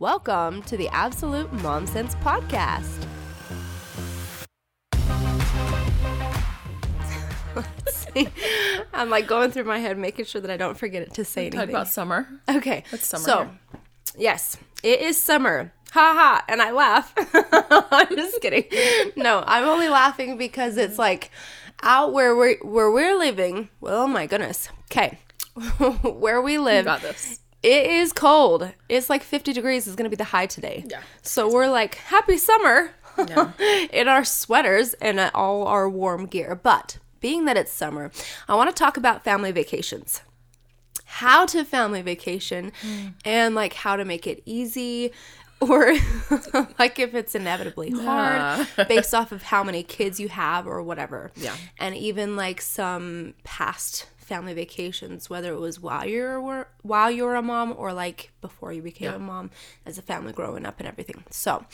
Welcome to the Absolute Mom Sense Podcast. I'm like going through my head, making sure that I don't forget it to say Talk anything. about summer. Okay. It's summer So, here. yes, it is summer. Ha ha. And I laugh. I'm just kidding. No, I'm only laughing because it's like out where we're where we're living. Oh my goodness. Okay. where we You live, got this. It is cold. It's like 50 degrees is going to be the high today. Yeah. So we're like, happy summer Yeah. in our sweaters and all our warm gear. But being that it's summer, I want to talk about family vacations. How to family vacation hmm. and like how to make it easy or like if it's inevitably hard based off of how many kids you have or whatever. Yeah. And even like some past family vacations, whether it was while you were while you were a mom or like before you became a mom as a family growing up and everything. So,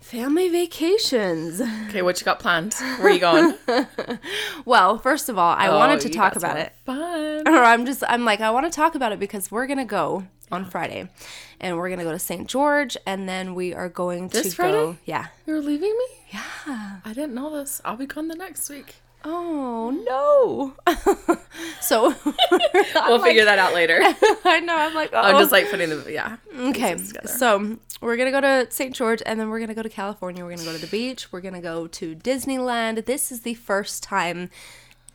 family vacations. Okay, what you got planned? Where you going? Well, first of all, I oh, wanted to Oh, talk about it. Fun. Or I'm just I'm like I want to talk about it because we're going to go on Friday. And we're going to go to St. George and then we are going This to go Friday? Yeah. You're leaving me? Yeah. I didn't know this. I'll be gone the next week. Oh, no. so We'll figure that out later. I know I'm like oh. I'm just like putting the yeah. Okay, so we're gonna go to St. George, and then we're gonna go to California. We're gonna go to the beach. We're gonna go to Disneyland. This is the first time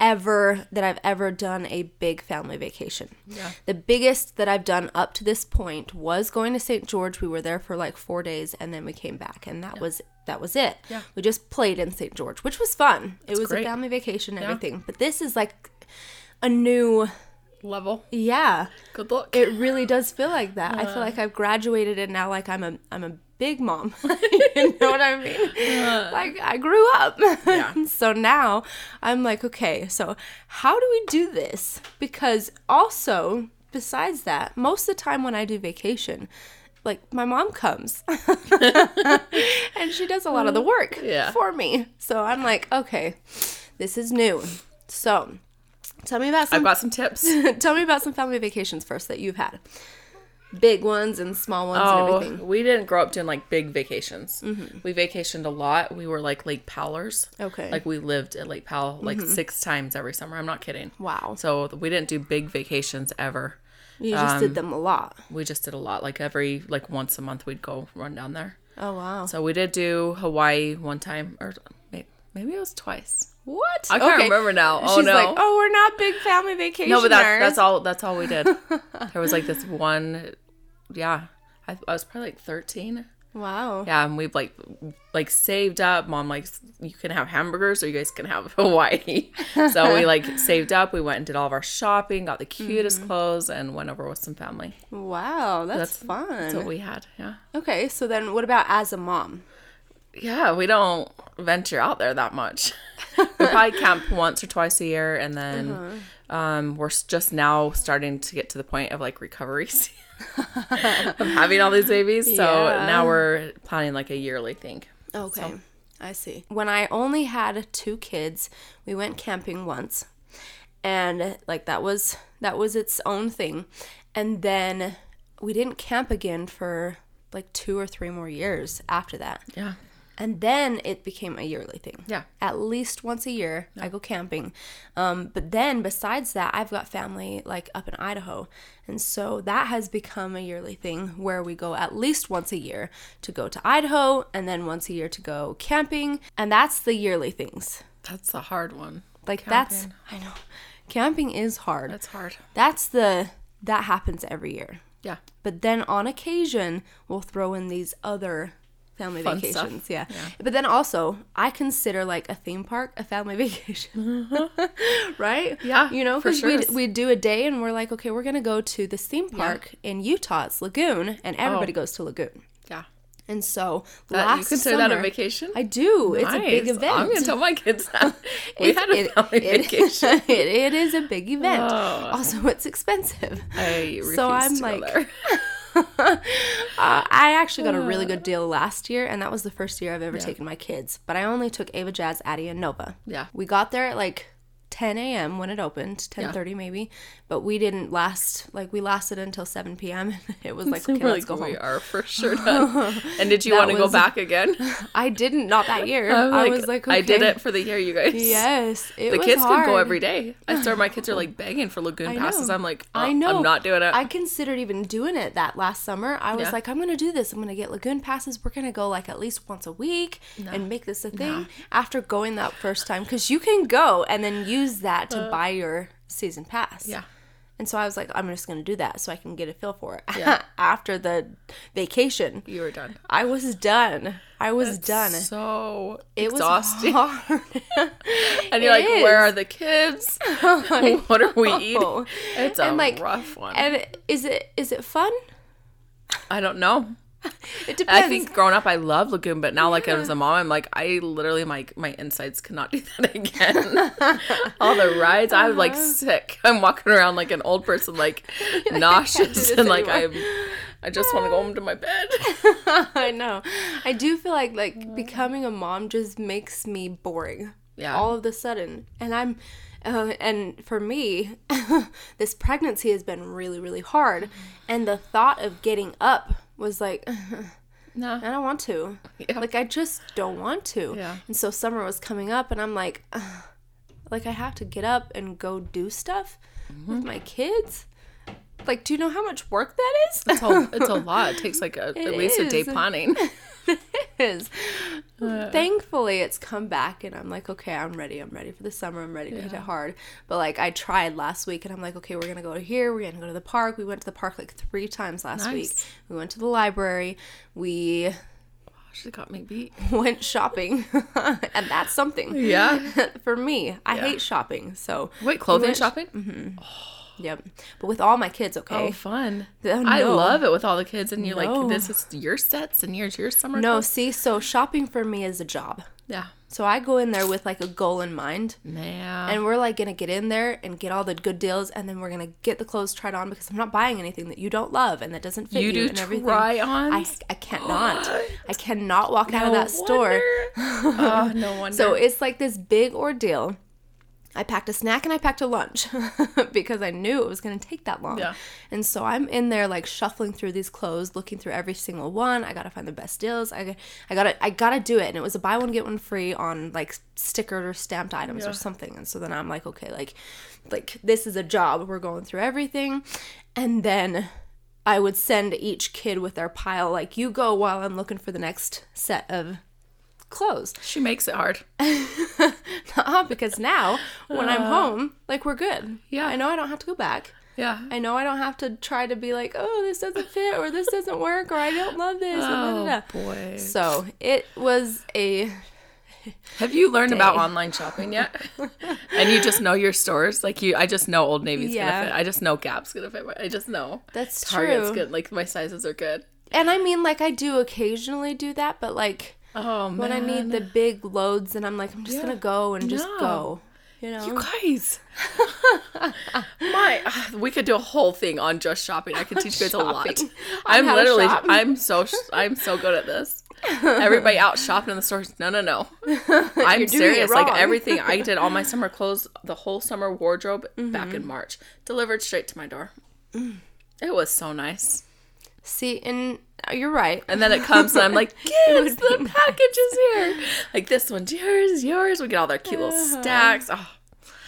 ever that I've ever done a big family vacation. Yeah. The biggest that I've done up to this point was going to St. George. We were there for like four days, and then we came back, and that was that was it. Yeah. We just played in St. George, which was fun. it was great. a family vacation, and everything. But this is like a new, Level. yeah. Good luck. It really does feel like that. I feel uh. like I've graduated and now like I'm a I'm a big mom. you know what I mean? Uh. like I grew up. Yeah. so now I'm like, okay, so how do we do this? Because also, besides that, most of the time when I do vacation, like my mom comes and she does a lot of the work Yeah. for me. So I'm like, okay, this is new. So tell me about some I've got some tips. Tell me about some family vacations first that you've had. Big ones and small ones and Oh, everything. we didn't grow up doing like big vacations. We vacationed a lot. We were like Lake Powellers. Okay. Mm-hmm. Like we lived at Lake Powell like six times every summer. I'm not kidding. Wow. So we didn't do big vacations ever. You just um, did them a lot. We just did a lot. Like every like once a month we'd go run down there. Oh wow. So we did do Hawaii one time or may- maybe it was twice. What? I can't remember now. Oh She's no. like, oh, we're not big family vacationers. no, but that's that's all that's all we did. there was like this one yeah. I, I was probably like 13. Wow. Yeah, and we've like like saved up. Mom like you can have hamburgers or you guys can have Hawaii. so we like saved up. We went and did all of our shopping, got the cutest Mm-hmm. clothes, and went over with some family. Wow, that's, That's- fun. That's what we had. Yeah. okay, so then what about as a mom? Yeah, we don't venture out there that much. we probably camp once or twice a year, and then Uh-huh. um, we're just now starting to get to the point of like recovery of having all these babies. So Yeah. now we're planning like a yearly thing. Okay. I see. When I only had two kids, we went camping once. And like that was that was its own thing. And then we didn't camp again for like 2 or 3 more years after that. Yeah. And then it became a yearly thing. Yeah. At least once a year, I go camping. Um, but then besides that, I've got family like up in Idaho. And so that has become a yearly thing where we go at least once a year to go to Idaho and then once a year to go camping. And that's the yearly things. That's the hard one. Like that's, I know. Camping is hard. That's hard. That's the, that happens every year. Yeah. But then on occasion, we'll throw in these other family Fun vacations. Yeah. Yeah. But then also, I consider like a theme park a family vacation. right? Yeah, You know, for because sure. we we do a day and we're like, okay, we're going to go to this theme park in Utah. It's Lagoon, and everybody Oh. goes to Lagoon. Yeah. And so That, last you consider that a vacation? I do. It's a big event. I'm gonna tell my kids that we It- had a it- family it- vacation. it, it is a big event. Oh. Also, it's expensive. I refuse So I'm to go like- there. Uh, I actually got a really good deal last year, and that was the first year I've ever taken my kids. But I only took Ava, Jazz, Addie, and Nova. Yeah. We got there at like 10 a.m. when it opened, 10:30 maybe, but we didn't last like we lasted until 7 p.m. It was like So okay, let's like, go we home. are for sure done. and did you want to go back again? I didn't not that year. I'm I was like, okay. I did it for the year, you guys. Yes, it The kids hard. could go every day. I started. My kids are like begging for lagoon passes. I'm like, I "Uh, know. I'm not doing it. I considered even doing it that last summer. I was Yeah. like, I'm gonna do this. I'm gonna get lagoon passes. We're gonna go like at least once a week and make this a thing. After going that first time, because you can go and then use that to buy your season pass. Uh. yeah. And so I was like, I'm just gonna do that so I can get a feel for it. Yeah. After the vacation, You were done. I was done. I was done. So it was exhausting. hard. and you're It like, where are the kids? what are we eating? It's a And, like, rough one. and is it is it fun? I don't know. It depends. I think growing up, I love lagoon, but now, like as a mom, I'm like, I literally my my insides cannot do that again. All the rides, I'm like Uh-huh. sick. I'm walking around like an old person, like nauseous, and like. I'm. I just want to go home to my bed. I know. I do feel like like becoming a mom just makes me boring. Yeah. All of the sudden, and I'm, uh, and for me, this pregnancy has been really really hard, and the thought of getting up was like. No. I don't want to. Yeah. Like I just don't want to. Yeah. And so summer was coming up, and I'm like, "Ugh." like I have to get up and go do stuff Mm-hmm. with my kids. Like, do you know how much work that is? It's a, it's a lot. It takes like a, at least a day planning. is. Uh. Thankfully, it's come back, and I'm like, okay, I'm ready. I'm ready for the summer. I'm ready to hit it hard. But like, I tried last week, and I'm like, okay, we're gonna go to here. We're gonna go to the park. We went to the park like three times last Nice. week. We went to the library. We have got me beat. went shopping, and that's something. Yeah. For me, I Yeah. hate shopping. So Wait, clothing went- shopping? Mm-hmm. Oh. Yep. But with all my kids, okay. Oh, fun. Oh, I love it with all the kids, and you're No. like, this is your sets, and here's your summer. no, see, so shopping for me is a job. Yeah. So I go in there with like a goal in mind. Man. and we're like gonna get in there and get all the good deals and then we're gonna get the clothes tried on because i'm not buying anything that you don't love and that doesn't fit you, you do and everything try-ons? I, I cannot i cannot walk out of that store oh, no wonder. so it's like this big ordeal I packed a snack and I packed a lunch because I knew it was going to take that long. Yeah. And so I'm in there like shuffling through these clothes, looking through every single one. I got to find the best deals. I, I got to I got to do it. And it was a buy one get one free on like stickered or stamped items Yeah. or something. And so then I'm like, okay, like like this is a job. We're going through everything. And then I would send each kid with their pile like you go while I'm looking for the next set of clothes. she makes it hard. Uh-uh, because now when I'm home, like we're good. Uh. Yeah. I know I don't have to go back. Yeah. I know I don't have to try to be like, oh, this doesn't fit or this doesn't work or I don't love this. and da, da, da. Oh boy. So it was a Have you learned about online shopping yet? and you just know your stores? Like you I just know Old Navy's Yeah. gonna fit. I just know Gap's gonna fit. I just know. that's Target's true. good. Like my sizes are good. And I mean, like I do occasionally do that, but like Oh man. when I need the big loads, and I'm like, I'm just Yeah. gonna go and just No. go. You know. You guys. My we could do a whole thing on just shopping. I could teach you guys a lot. I'm literally. I'm so I'm so good at this. Everybody out shopping in the stores. No, no, no. I'm You're doing it serious. Like everything I did all my summer clothes, the whole summer wardrobe Mm-hmm. back in March, delivered straight to my door. It was so nice. See, and uh, you're right. And then it comes and I'm like, kids, the package is here. Like this one's yours, yours. We get all their cute little Uh-huh. stacks. Oh,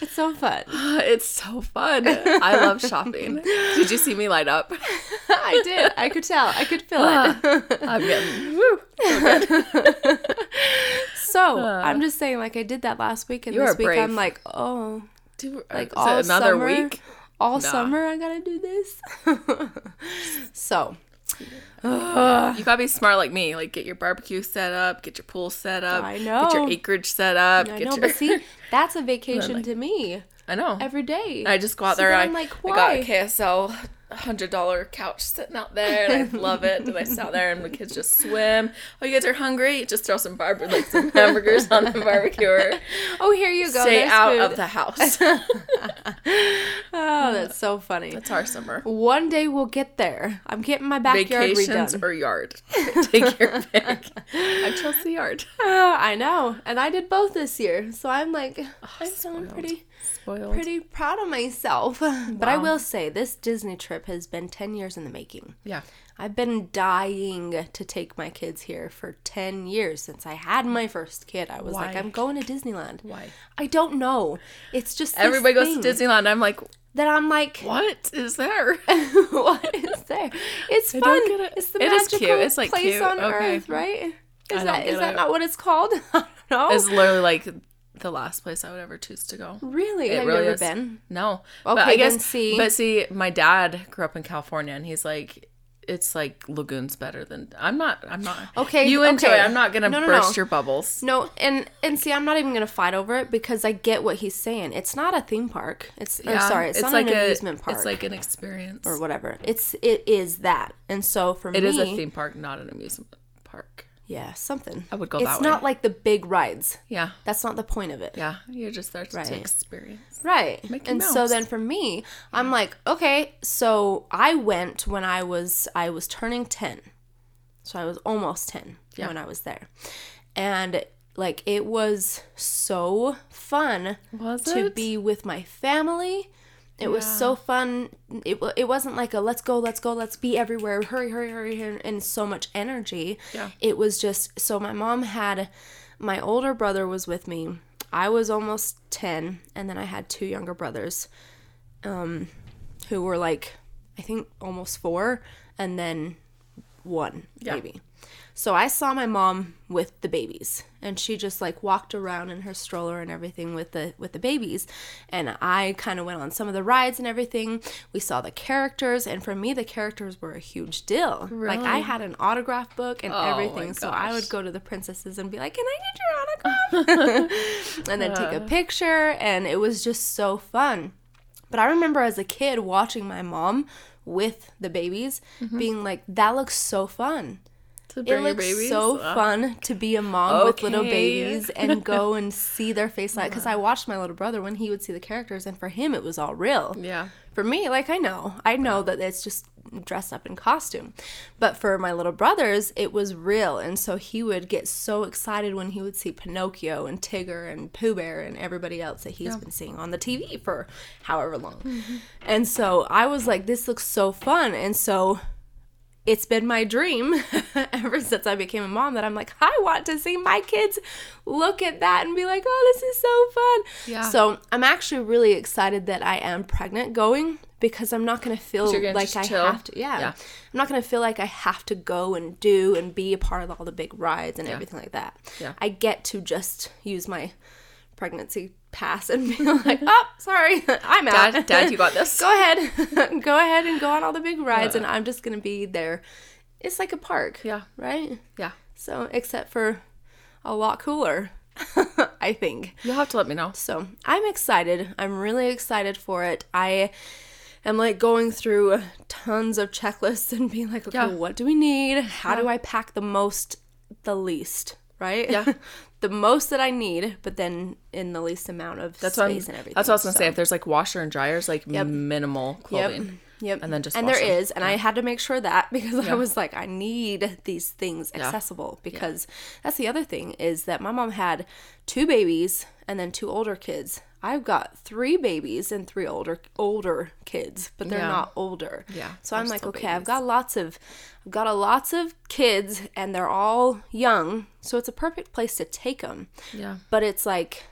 It's so fun. it's so fun. I love shopping. Did you see me light up? I did. I could tell. I could feel it. I'm getting woo. So I'm just saying, like I did that last week, and this week brave. I'm like, oh, Do, like is it all another summer, week? all Nah. summer I gotta do this. so You gotta be smart like me. Like get your barbecue set up, get your pool set up, I know. get your acreage set up. I get know, your... but see, that's a vacation like- to me I know. every day. I just go out So there. I, I'm like, I got why? a KSL hundred dollar couch sitting out there, and I love it. And I sit out there, and the kids just swim. Oh, you guys are hungry? Just throw some barbe- like some hamburgers on the barbecue. oh, here you go. Stay there's out food. of the house. Oh, that's so funny. That's our summer. One day we'll get there. I'm getting my backyard Vacations redone. or yard. Take your pick. I chose the yard. Ah, I know, and I did both this year, so I'm like, I'm feeling pretty, Spoiled. pretty proud of myself. But I will say this Disney trip has been 10 years in the making. Yeah. I've been dying to take my kids here for 10 years since I had my first kid. I was like, I'm going to Disneyland. Why? I don't know. It's just this Everybody goes to Disneyland. I'm like, That I'm like, what is there? what is there? It's fun. it. It's the It is magical cute. It's, like, place cute. on Okay. earth, right? Is that is get that it. not what it's called? I don't know. It's literally like the last place I would ever choose to go. really? It Have really you ever is. been? No. but Okay, I guess then see. But see, my dad grew up in California and he's like it's like lagoons better than I'm not I'm not Okay, You enjoy okay. it. I'm not gonna No, no, burst no. your bubbles. No, and and see, I'm not even gonna fight over it because I get what he's saying. It's not a theme park. It's or sorry, it's, not like an amusement park It's like an experience. or whatever. It's it is that. And so for It me, it is a theme park, not an amusement park. Yeah, something. I would go It's that way. not like the big rides. Yeah. That's not the point of it. Yeah. You're just there to Right. experience. Right. Mickey and so then for me, I'm like, okay, so I went when I was I was turning 10. So I was almost 10 Yeah. when I was there. And like it was so fun Was to it? be with my family. It was so fun. It, it wasn't like a let's go, let's go, let's be everywhere, hurry, hurry, hurry, and- and so much energy. Yeah. It was just so my mom had my older brother was with me. I was almost 10 and then I had two younger brothers um who were like I think almost 4 and then one Yeah. baby. So I saw my mom with the babies and she just like walked around in her stroller and everything with the with the babies and I kind of went on some of the rides and everything. We saw the characters and for me the characters were a huge deal. Like I had an autograph book and Oh everything. So I would go to the princesses and be like, "Can I get your autograph?" and then take a picture and it was just so fun. But I remember as a kid watching my mom with the babies mm-hmm. being like, "That looks so fun." It looks so Uh, fun to be a mom with little babies and go and see their face like because I watched my little brother when he would see the characters and for him it was all real. Yeah. For me, like I know, I know that it's just dressed up in costume. But for my little brothers, it was real. And so he would get so excited when he would see Pinocchio and Tigger and Pooh Bear and everybody else that he's been seeing on the TV for however long. And so I was like, this looks so fun. And so it's been my dream ever since I became a mom that I'm like, I want to see my kids look at that and be like, oh, this is so fun. Yeah. So I'm actually really excited that I am pregnant going because I'm not going to feel gonna like I chill? have to. Yeah. Yeah. I'm not going to feel like I have to go and do and be a part of all the big rides and everything like that. Yeah. I get to just use my pregnancy pass and be like, oh, sorry, I'm out. Dad, Dad, you got this. go ahead go ahead and go on all the big rides and i'm just gonna be there it's like a park Yeah. right Yeah. so except for a lot cooler i think You'll have to let me know. so i'm excited i'm really excited for it i am like going through tons of checklists and being like okay Yeah. what do we need how do i pack the most the least right Yeah. The most that i need but then in the least amount of That's space and everything that's what I was gonna So- say. If there's like washer and dryers, like minimal clothing. Yep. And then just and there them. is, and I had to make sure that because I was like, I need these things accessible because that's the other thing is that my mom had two babies and then two older kids. I've got three babies and three older older kids, but they're Yeah. not older. Yeah, So I'm like, okay, I've got lots of I've got a lots of kids and they're all young, so it's a perfect place to take them. Yeah. But it's like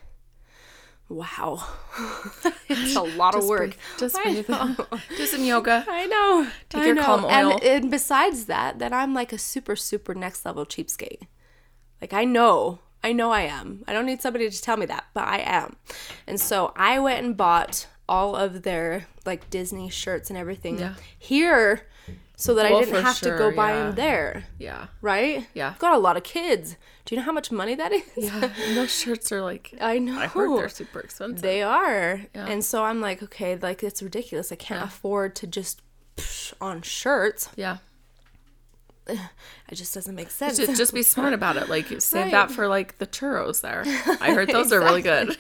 wow. it's a lot of work. breathe. Just breathe. Do some yoga. I know. Take I your know. calm oil. And, and besides that, that I'm like a super, super next level cheapskate. Like I know, I know I am. I don't need somebody to tell me that, but I am. And so I went and bought all of their like Disney shirts and everything Yeah. here so that Well, I didn't have to go buy yeah. them there. Yeah. Right? Yeah. I've got a lot of kids. Do you know how much money that is? Yeah. And those shirts are like, I know. I heard they're super expensive. They are. Yeah. And so I'm like, okay, like it's ridiculous. I can't afford to just psh, on shirts. yeah. It just doesn't make sense. Just, just be smart about it. Like save Right. that for like the churros there. I heard those are really good.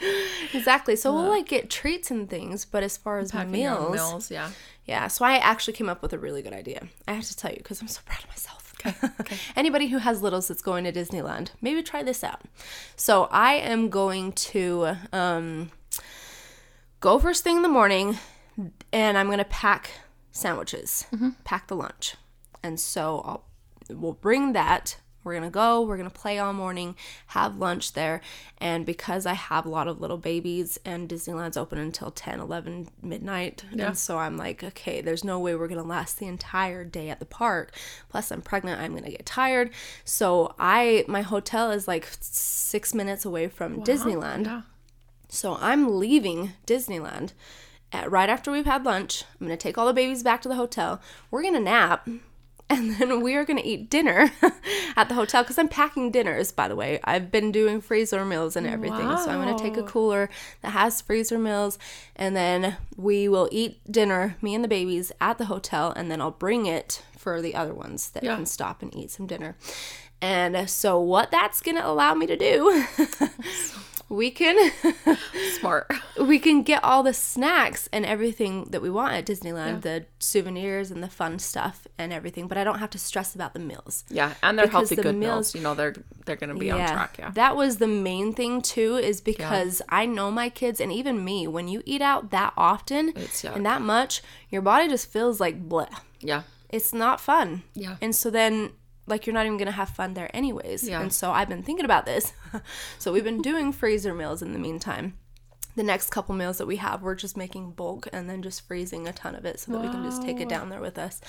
exactly. So we'll like get treats and things, but as far as own meals, meals, yeah. yeah. So I actually came up with a really good idea. I have to tell you because I'm so proud of myself. Okay. okay. Anybody who has littles that's going to Disneyland, maybe try this out. So I am going to um, go first thing in the morning and I'm going to pack sandwiches, pack the lunch. And so I'll we'll bring that. We're going to go, we're going to play all morning, have lunch there. And because I have a lot of little babies and Disneyland's open until 10, 11 midnight. Yeah. And so I'm like, okay, there's no way we're going to last the entire day at the park. Plus I'm pregnant, I'm going to get tired. So I my hotel is like 6 minutes away from Disneyland. Yeah. So I'm leaving Disneyland at, right after we've had lunch. I'm going to take all the babies back to the hotel. We're going to nap. And then we are going to eat dinner at the hotel because I'm packing dinners, by the way. I've been doing freezer meals and everything. So I'm going to take a cooler that has freezer meals. And then we will eat dinner, me and the babies, at the hotel. And then I'll bring it for the other ones that Yeah. can stop and eat some dinner. And so, what that's going to allow me to do, we can. Smart. we can get all the snacks and everything that we want at Disneyland, the souvenirs and the fun stuff and everything, but I don't have to stress about the meals. Yeah, and they're healthy, the good meals- meals. You know, they're they're gonna be on track. Yeah. That was the main thing too, is because I know my kids and even me, when you eat out that often and that much, your body just feels like bleh. Yeah. It's not fun. Yeah. And so then like you're not even gonna have fun there anyways. Yeah. And so I've been thinking about this. so we've been doing freezer meals in the meantime. The next couple meals that we have, we're just making bulk and then just freezing a ton of it so that we can just take it down there with us.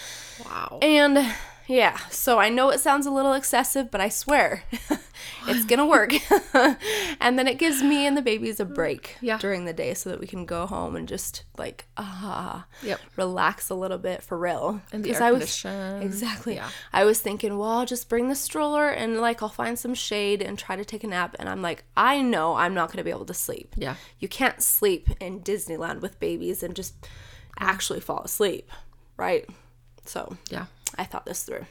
Wow. And yeah, so I know it sounds a little excessive, but I swear it's gonna work. and then it gives me and the babies a break Yeah. during the day so that we can go home and just like ah Yep. relax a little bit for real. And the air I was exactly. Yeah. I was thinking, well, I'll just bring the stroller and like I'll find some shade and try to take a nap. And I'm like, I know I'm not gonna be able to sleep. Yeah. You can't sleep in Disneyland with babies and just actually fall asleep, right? So Yeah. I thought this through.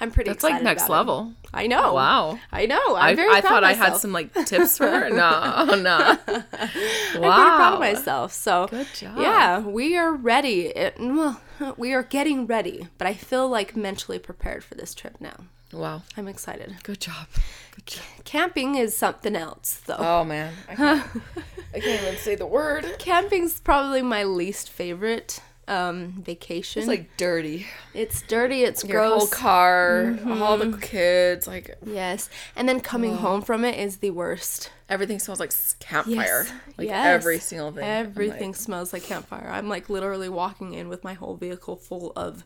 I'm pretty It's like next about it. level. I know. Oh, wow. I know. I, I'm very I proud thought I had some like tips for her. No, oh, no. Wow. I'm pretty proud of myself. So Good job. Yeah, we are ready. It, well, we are getting ready, but I feel like mentally prepared for this trip now. Wow. I'm excited. Good job. Good job. Camping is something else, though. Oh man. I can't, I can't even say the word. Camping's probably my least favorite um, vacation. It's like dirty. it's dirty. It's Your whole gross. car, all Mm-hmm. the kids, like yes, and then coming home from it is the worst. everything smells like campfire. Yes. Like Yes. every single thing. I'm like, Everything smells like campfire. I'm like literally walking in with my whole vehicle full of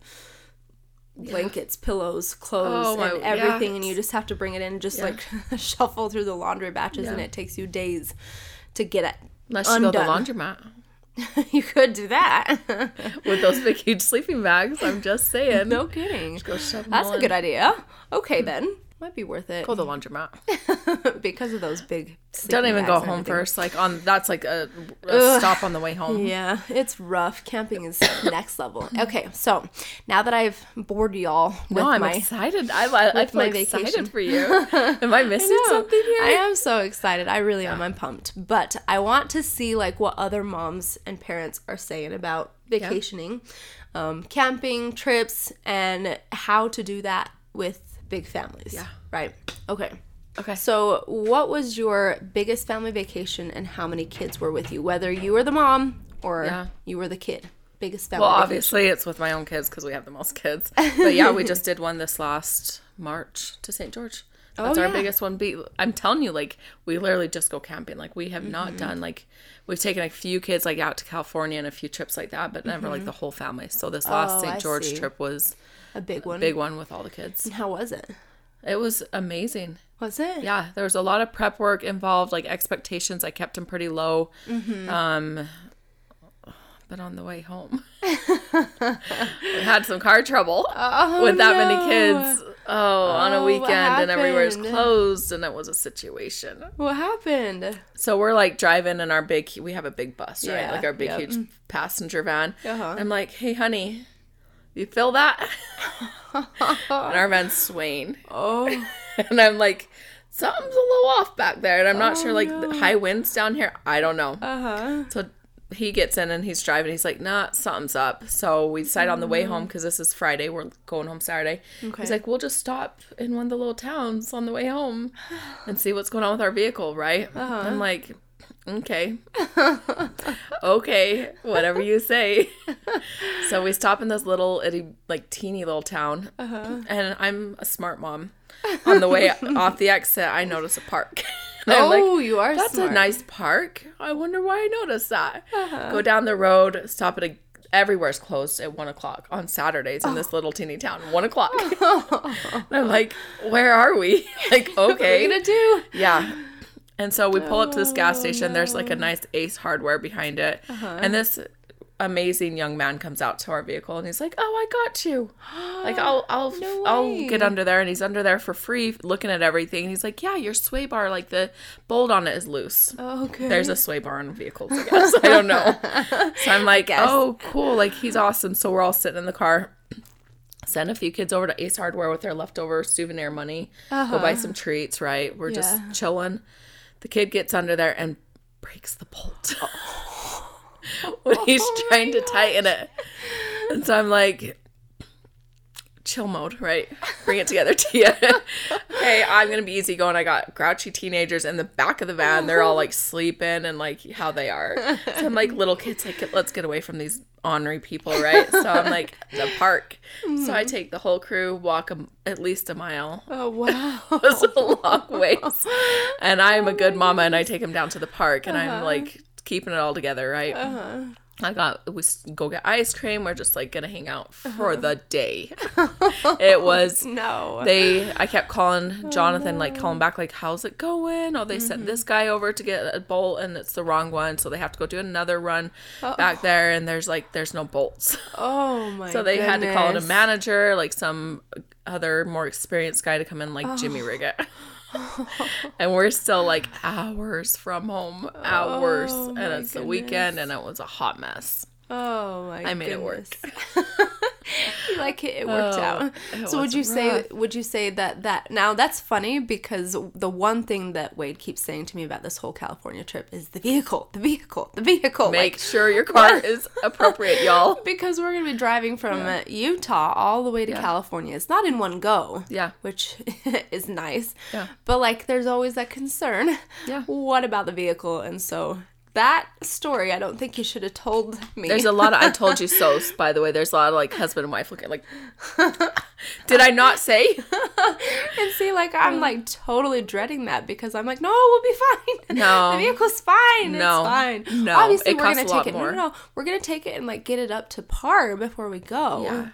blankets, pillows, clothes, Oh, my- and everything, yeah. and you just have to bring it in, and just Yeah. like shuffle through the laundry batches, and it takes you days to get it. Unless you go to the laundromat you could do that. with those big huge sleeping bags. I'm just saying. no kidding. 'em That's a in. good idea. Okay then, might be worth it Go to the laundromat. because of those big. Don't even go home first. Like on that's like a, a stop on the way home. Yeah, it's rough. Camping is next level. Okay, so now that I've bored y'all with No, I'm my excited. I, I, I feel my excited vacation. for you. Am I missing know. something here? I am so excited. I really am. I'm pumped. But I want to see like what other moms and parents are saying about vacationing, um, camping, trips, and how to do that with big families. Yeah. Right. Okay. Okay. So, what was your biggest family vacation and how many kids were with you? Whether you were the mom or Yeah. you were the kid. Biggest family Well, vacation. obviously it's with my own kids because we have the most kids. But yeah, we just did one this last March to St. George. That's Oh, our yeah. biggest one. Be I'm telling you, like we literally just go camping. Like we have Mm-hmm. not done like we've taken a few kids like out to California and a few trips like that, but never like the whole family. So this last Mm-hmm. Oh, St. George trip was A big one. a big one with all the kids. And How was it? It was amazing. Was it? Yeah, there was a lot of prep work involved, like expectations. I kept them pretty low. Mm-hmm. Um, but on the way home, we had some car trouble with that many kids. Oh, on a Oh, weekend and everywhere is closed, and it was a situation. What happened? So we're like driving in our big. We have a big bus, right? Yeah, Like our big, yep. huge passenger van. Uh-huh. I'm like, hey, honey, you feel that? and our van's swaying. Oh, and I'm like, something's a little off back there, and I'm not sure. Like the no. high winds down here, I don't know. uh huh. So he gets in and he's driving. He's like, nah, something's up. So we decide on the way home because this is Friday. We're going home Saturday. Okay. He's like, we'll just stop in one of the little towns on the way home and see what's going on with our vehicle, right? Uh-huh. I'm like, okay. okay, whatever you say. so we stop in this little itty like teeny little town. Uh-huh. And I'm a smart mom. On the way off the exit, I notice a park. I'm like, oh, you are That's smart. a nice park. I wonder why I noticed that. Uh-huh. Go down the road, stop at a everywhere's closed at one o'clock on Saturdays in this oh. little teeny town. One o'clock. I'm like, where are we? Like, okay. What are you gonna do? Yeah. And so we pull up to this gas station. There's like a nice Ace Hardware behind it. And this amazing young man comes out to our vehicle and he's like, "Oh, I got you. Like I'll I'll No I'll get under there." And he's under there for free looking at everything. And he's like, "Yeah, your sway bar like the bolt on it is loose." Okay. There's a sway bar on vehicles, I guess. I don't know. So I'm like, "Oh, cool. Like he's awesome." So we're all sitting in the car. Send a few kids over to Ace Hardware with their leftover souvenir money. Go buy some treats, right? We're Yeah. just chilling. The kid gets under there and breaks the bolt when he's Oh trying to tighten it. And so I'm like, chill mode, right? Bring it together Tia. okay, I'm gonna be easy going. I got grouchy teenagers in the back of the van. They're all like sleeping and like how they are. So I'm like little kids, like let's get away from these ornery people, right? So I'm like the park. So I mm. take the whole crew, walk a, at least a mile. Oh wow. It was a long ways. And I'm a oh, good mama and I take them down to the park and I'm uh-huh. like keeping it all together, right? Uh-huh. I got we s- go get ice cream. We're just like gonna hang out for the day. it was no. they. I kept calling Jonathan, like calling back, like how's it going? Oh, they sent this guy over to get a bolt and it's the wrong one, so they have to go do another run back there. And there's like there's no bolts, oh my. so they had to call in a manager, like some other more experienced guy to come in, like Jimmy Riggett. and we're still like hours from home, hours, Oh, and it's the weekend, and it was a hot mess. Oh my. I made it work. like it? It worked Oh, out. it So would you say? Would you say that that now that's funny because the one thing that Wade keeps saying to me about this whole California trip is the vehicle, the vehicle, the vehicle. Make like, sure your car is appropriate, y'all. because we're gonna be driving from uh Utah all the way to California. It's not in one go. Yeah. Which is nice. Yeah. But like there's always that concern. Yeah. What about the vehicle? And so that story I don't think you should have told me. There's a lot of I told you so's, by the way. There's a lot of like husband and wife looking like Did I not say? and see like I'm like mm. totally dreading that because I'm like, no, we'll be fine. No. The vehicle's fine. No. It's fine. No, Obviously it we're costs gonna take it. No, more. no, no. We're gonna take it and like get it up to par before we go. Yeah.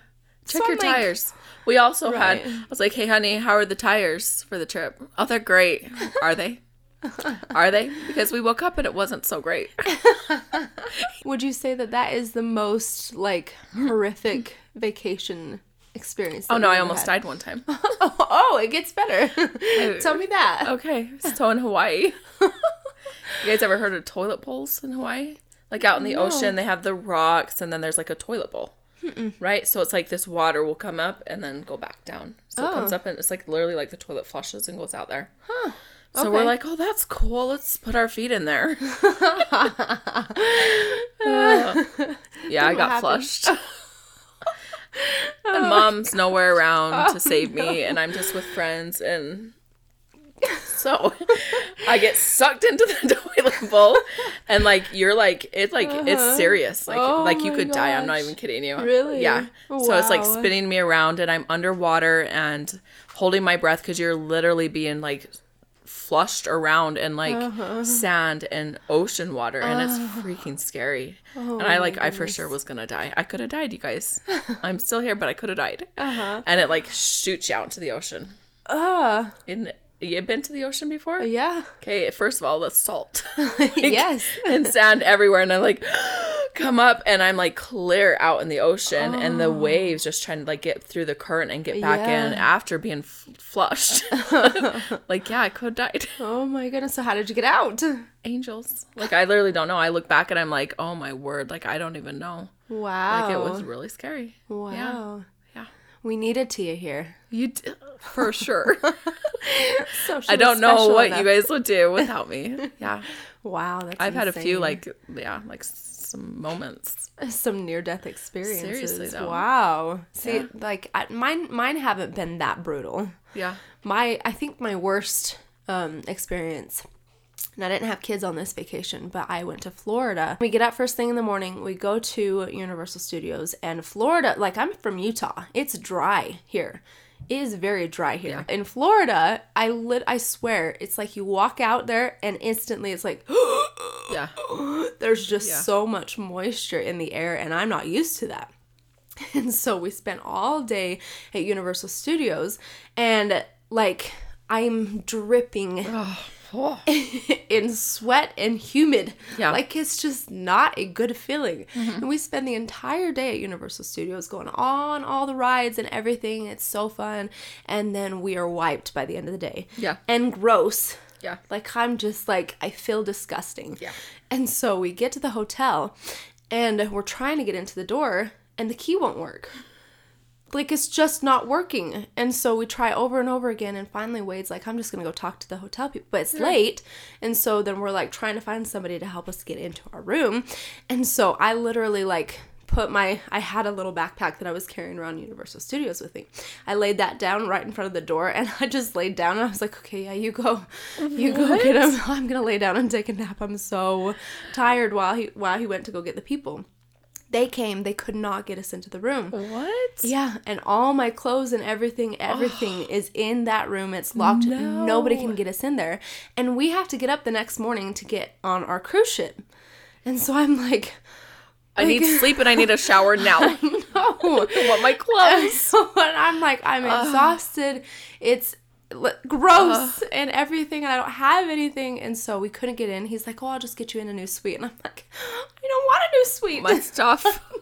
So Check your I'm like- tires. We also Right. had I was like, Hey honey, how are the tires for the trip? Oh, they're great. Are they? Are they? Because we woke up and it wasn't so great. Would you say that that is the most like horrific vacation experience? Oh no, I almost died one time. Oh, oh, it gets better. Tell me that. Okay, so in Hawaii, you guys ever heard of toilet bowls in Hawaii? Like out in the ocean, they have the rocks, and then there's like a toilet bowl, right? So it's like this water will come up and then go back down. So it comes Oh. up and it's like literally like the toilet flushes and goes out there. Huh. So we're like, oh, that's cool. Let's put our feet in there. Uh, yeah, I got happened? flushed. and mom's nowhere around to save me, and I'm just with friends, and so I get sucked into the toilet bowl, and like you're like it's like it's serious, like Oh like you could die. I'm not even kidding you. Really? Yeah. So it's like spinning me around, and I'm underwater and holding my breath because you're literally being like flushed around in like Uh-huh. sand and ocean water and it's freaking scary. And i Oh like i for sure was gonna die. I could have died you guys. I'm still here but i could have died. Uh-huh. and it like shoots you out into the ocean. Uh, in you been to the ocean before uh, yeah. okay first of all the salt yes. and sand everywhere and i like come up and i'm like clear out in the ocean and the oh. waves just trying to like get through the current and get back in after being f- flushed like yeah i could have died Oh my goodness. So how did you get out? angels. Like I literally don't know. I look back and I'm like, oh my word, like I don't even know. Wow. Like it was really scary. Wow. Yeah. We needed Tia here. You d- for sure. So I don't know what enough. you guys would do without me. Yeah. Wow, that's I've had a few like yeah, like some moments. some near death experiences. Seriously, though. Wow. See, Yeah. like I, mine, mine haven't been that brutal. Yeah. My, I think my worst um, experience And I didn't have kids on this vacation, but I went to Florida. We get up first thing in the morning, we go to Universal Studios, and Florida, like I'm from Utah, it's dry here. It is very dry here. In Florida, I lit I swear, it's like you walk out there and instantly it's like Yeah. there's just Yeah. so much moisture in the air and I'm not used to that. And so we spent all day at Universal Studios and like I'm dripping. Oh. in sweat and humid. Yeah. Like it's just not a good feeling. Mm-hmm. And we spend the entire day at Universal Studios going on all the rides and everything. It's so fun. And then we are wiped by the end of the day. Yeah. And gross. Yeah. Like I'm just like I feel disgusting. Yeah. And so we get to the hotel and we're trying to get into the door and the key won't work. Like it's just not working. And so we try over and over again and finally Wade's like I'm just going to go talk to the hotel people. But it's late. And so then we're like trying to find somebody to help us get into our room. And so I literally like put my I had a little backpack that I was carrying around Universal Studios with me. I laid that down right in front of the door and I just laid down and I was like, "Okay, yeah, you go. You go get him. I'm going to lay down and take a nap. I'm so tired while he while he went to go get the people." They came, they could not get us into the room. What? Yeah, and all my clothes and everything, everything is in that room. It's locked. No. Nobody can get us in there. And we have to get up the next morning to get on our cruise ship. And so I'm like, I need sleep and I need a shower now. I no. want my clothes. so and I'm like, I'm exhausted. It's gross and everything, and I don't have anything. And so we couldn't get in. He's like, Oh, I'll just get you in a new suite. And I'm like, I don't want a new suite. My stuff.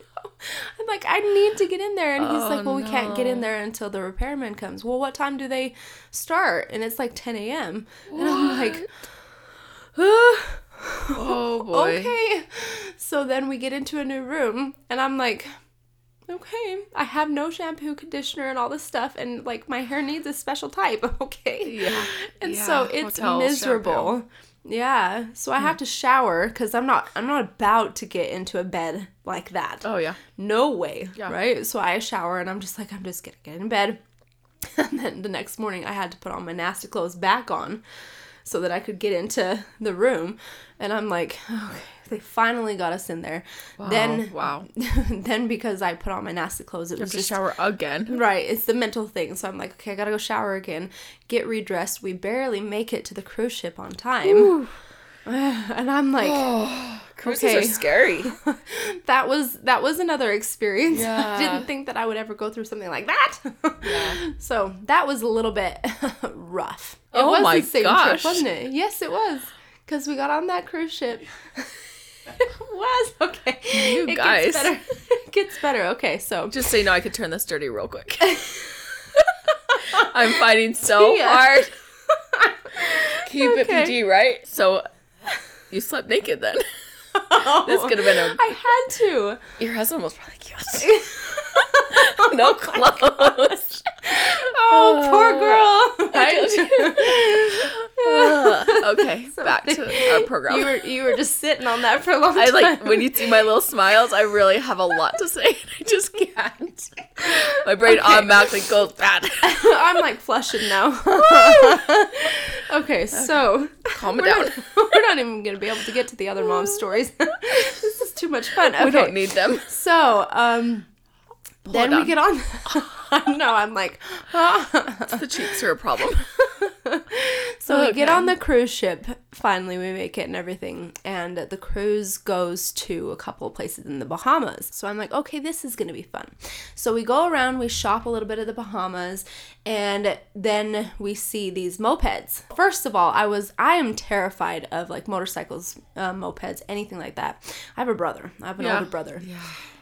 I'm like, I need to get in there. And he's Oh, like, Well, we can't get in there until the repairman comes. Well, what time do they start? And it's like 10 a.m. And I'm like, Oh boy. Okay. So then we get into a new room, and I'm like, okay, I have no shampoo, conditioner, and all this stuff, and like my hair needs a special type. Okay. Yeah. And Yeah, so it's hotel miserable. shampoo. Yeah. So I hmm. have to shower because I'm not I'm not about to get into a bed like that. Oh yeah. No way. Yeah. Right? So I shower and I'm just like, I'm just gonna get in bed. And then the next morning I had to put all my nasty clothes back on so that I could get into the room. And I'm like, okay, they finally got us in there. Then wow. then because I put on my nasty clothes, it was To just shower again. Right, it's the mental thing. So I'm like, okay, I gotta go shower again, get redressed. We barely make it to the cruise ship on time. And I'm like, oh, Cruises Okay. are scary. that was that was another experience. I didn't think that I would ever go through something like that. So that was a little bit rough. It Oh was my the same gosh. trip, wasn't it? Yes, it was. Because we got on that cruise ship. it was okay. You it guys. gets better. it gets better. Okay, so Just so you know, I could turn this dirty real quick. I'm fighting so Yeah. hard. Keep it Okay. PG, right? So you slept naked then. This could have been a. I had to. Your husband was probably cute. no oh clothes. Oh, poor girl. Uh, okay, back to our program. You were you were just sitting on that for a long I time. like when you see my little smiles. I really have a lot to say, and I just can't. My brain automatically goes bad. I'm like flushing now. okay, so Calm it we're down. not, we're not even gonna be able to get to the other mom stories. this is too much fun. Okay, We don't need them. so um, then Hold we get on. I know. I'm like, The cheeks are a problem. So we get on the cruise ship. Finally, we make it and everything. And the cruise goes to a couple of places in the Bahamas. So I'm like, okay, this is going to be fun. So we go around, we shop a little bit of the Bahamas, and then we see these mopeds. First of all, I was, I am terrified of like motorcycles, uh, mopeds, anything like that. I have a brother, I have an Yeah. older brother. Yeah.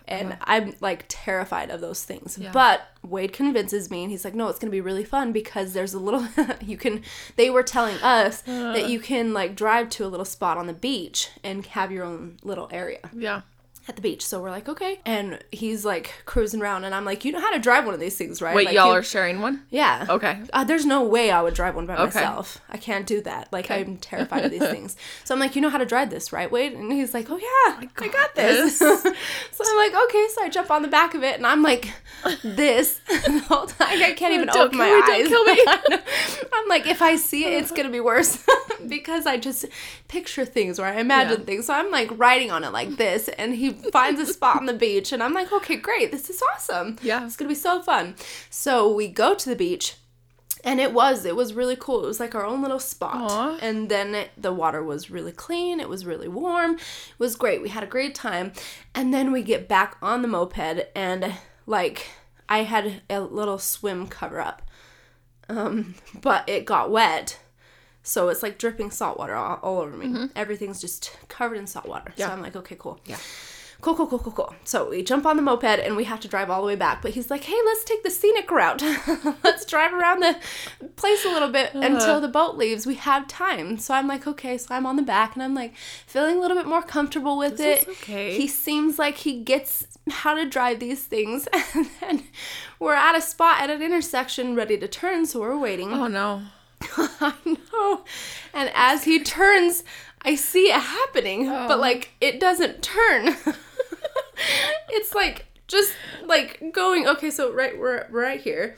And uh-huh. I'm like terrified of those things. Yeah. But Wade convinces me and he's like, no, it's going to be really fun because there's a little, you can, they were telling us that uh. you can like drive to a little spot on the beach and have your own little area Yeah. At the beach. So we're like, okay. And he's like cruising around and I'm like, you know how to drive one of these things, right? Wait, Like, y'all you- are sharing one? yeah. Okay. Uh, there's no way I would drive one by Okay. myself. I can't do that. Like I'm terrified of these things. So I'm like, you know how to drive this, right, Wade? And he's like, oh yeah, I got, this. this. so I'm like, okay. So I jump on the back of it, and I'm like, this the whole time. I can't even Don't open my me, don't kill me. I. I'm I'm like, if I see it, it's gonna be worse because I just picture things or I imagine Yeah. things. So I'm like writing on it like this, and he finds a spot on the beach, and I'm like, okay, great, this is awesome. Yeah. it's gonna be so fun. So we go to the beach. And it was, it was really cool. It was like our own little spot. Aw. And then it, the water was really clean. It was really warm. It was great. We had a great time. And then we get back on the moped, and like I had a little swim cover up, um, but it got wet. So it's like dripping salt water all, all over me. Mm-hmm. Everything's just covered in salt water. Yeah. So I'm like, okay, cool. Yeah. Cool, cool, cool, cool, cool. So we jump on the moped and we have to drive all the way back. But he's like, hey, let's take the scenic route. let's drive around the place a little bit until the boat leaves. We have time. So I'm like, okay. So I'm on the back and I'm like feeling a little bit more comfortable with This it. okay. He seems like he gets how to drive these things. And then we're at a spot at an intersection ready to turn. So we're waiting. Oh no. I know. And as he turns, I see it happening, Oh. but like it doesn't turn. it's like just like going okay, so right we're right here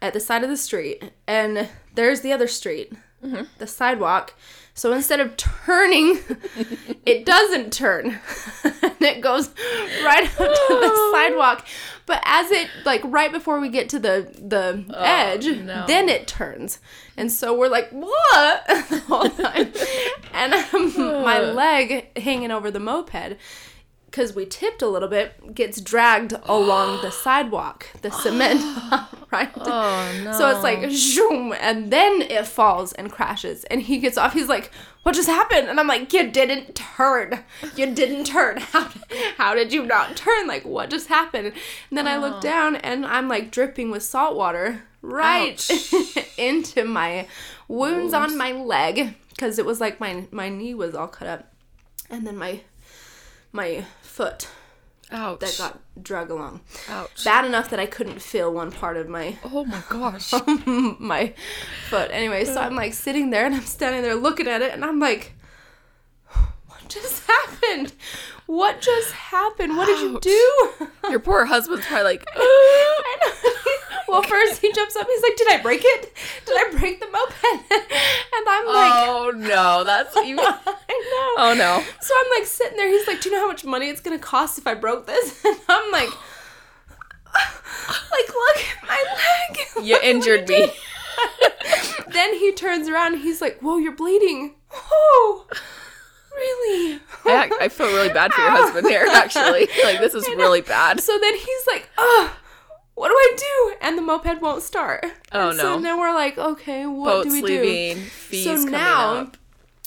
at the side of the street and there's the other street. Mm-hmm. The sidewalk. So instead of turning, it doesn't turn. and it goes right up to the sidewalk. But as it like right before we get to the the edge, Oh, no. then it turns. And so we're like, what? the whole time. and um, my leg hanging over the moped, because we tipped a little bit, gets dragged along the sidewalk, the cement, right? Oh no. So it's like, zoom, and then it falls and crashes. And he gets off. He's like, what just happened? And I'm like, you didn't turn. You didn't turn. How, how did you not turn? Like, what just happened? And then I look oh. down and I'm like dripping with salt water right into my wounds on my leg because it was like my my knee was all cut up, and then my my foot Ouch. that got drug along. Ouch. Bad enough that I couldn't feel one part of my oh my gosh. my foot. Anyway, so I'm like sitting there and I'm standing there looking at it and I'm like, what just happened? What just happened? What did you do? Your poor husband's probably like, I know. Well, first he jumps up. He's like, "Did I break it? Did I break the moped?" And I'm like, oh no, that's you. "I know." Oh no. So I'm like sitting there. He's like, "Do you know how much money it's gonna cost if I broke this?" And I'm like, "Like, look at my leg. You injured me. then he turns around. and He's like, "Whoa, you're bleeding." Oh, really? I, I feel really bad for your husband here, actually. Like, this is really bad. So then he's like, "Ugh." What do I do? And the moped won't start. Oh, And So then we're like, okay, what Boats do we leaving, do? so now, up.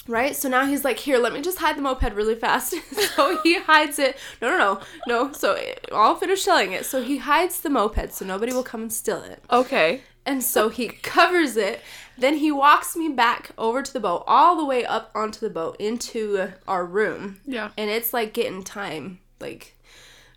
right? So now he's like, here, let me just hide the moped really fast. so he hides it. No, no, no, no. So it, I'll finish selling it. So he hides the moped so nobody will come and steal it. Okay. And so he covers it. Then he walks me back over to the boat, all the way up onto the boat into our room. Yeah. And it's like getting time, like,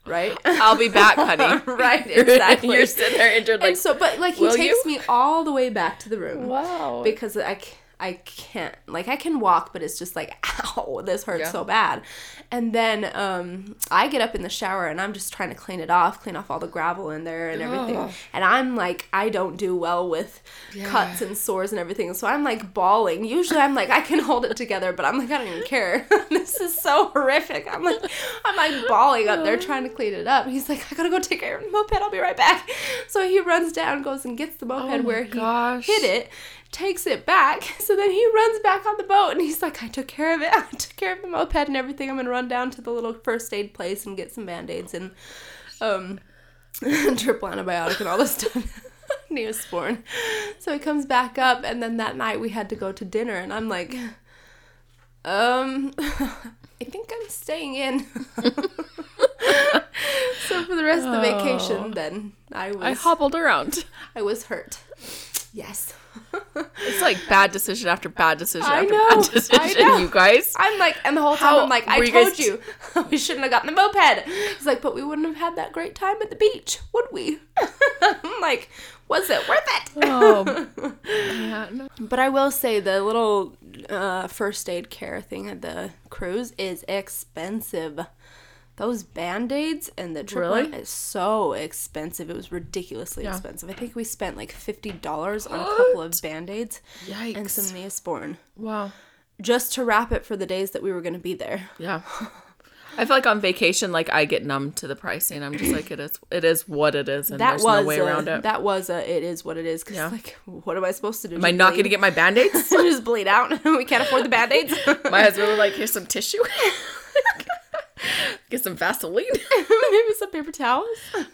right? I'll be back, honey. right, exactly. You're sitting there injured, like, and so, but like he takes you? me all the way back to the room wow. because I, I can't like I can walk, but it's just like ow, this hurts Yeah. so bad. And then um, I get up in the shower and I'm just trying to clean it off, clean off all the gravel in there and everything. Ugh. And I'm like, I don't do well with cuts and sores and everything, so I'm like bawling. Usually I'm like I can hold it together, but I'm like I don't even care. this is so horrific. I'm like I'm like bawling up there trying to clean it up. He's like I gotta go take care of the moped. I'll be right back. So he runs down, goes and gets the moped Oh where he gosh. hit it takes it back. So then he runs back on the boat and he's like, I took care of it. I took care of the moped and everything. I'm gonna run down to the little first aid place and get some band-aids and um triple antibiotic and all this stuff. Neosporin. So he comes back up and then that night we had to go to dinner and I'm like, um I think I'm staying in. so for the rest of the vacation then I was I hobbled around. I was hurt. Yes. It's like bad decision after bad decision I after know, bad decision, you guys. I'm like, and the whole time How I'm like, I you told you we shouldn't have gotten the moped. He's like, but we wouldn't have had that great time at the beach, would we? I'm like, was it worth it? Oh, no. But I will say the little uh, first aid care thing at the cruise is expensive. Those band-aids and the trip Really? is so expensive. It was ridiculously Yeah. expensive. I think we spent like fifty dollars on a couple of band-aids and some Neosporin wow. just to wrap it for the days that we were going to be there. Yeah. I feel like on vacation, like I get numb to the pricing. I'm just like, it is, it is what it is, and That there's was no way a, around it. that was a it is what it is because Yeah. like what am I supposed to do? Am I not going to get my band aids? just bleed out? we can't afford the band-aids. my husband was like, here's some tissue. get some Vaseline. Maybe some paper towels.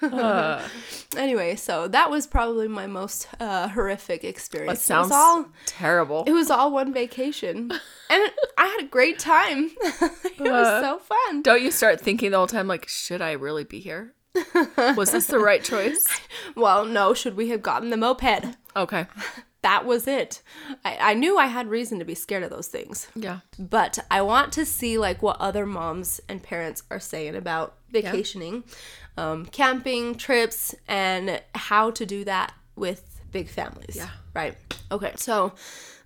Uh, Anyway, so that was probably my most uh, horrific experience. that sounds it was all terrible. it was all one vacation, and I had a great time. it was Uh. so fun. Don't you start thinking the whole time, like, should I really be here? Was this the right choice? Well, no, should we have gotten the moped? Okay. That was it. I, I knew I had reason to be scared of those things. Yeah. But I want to see like what other moms and parents are saying about vacationing, um, camping, trips, and how to do that with big families. Yeah. Right. Okay. So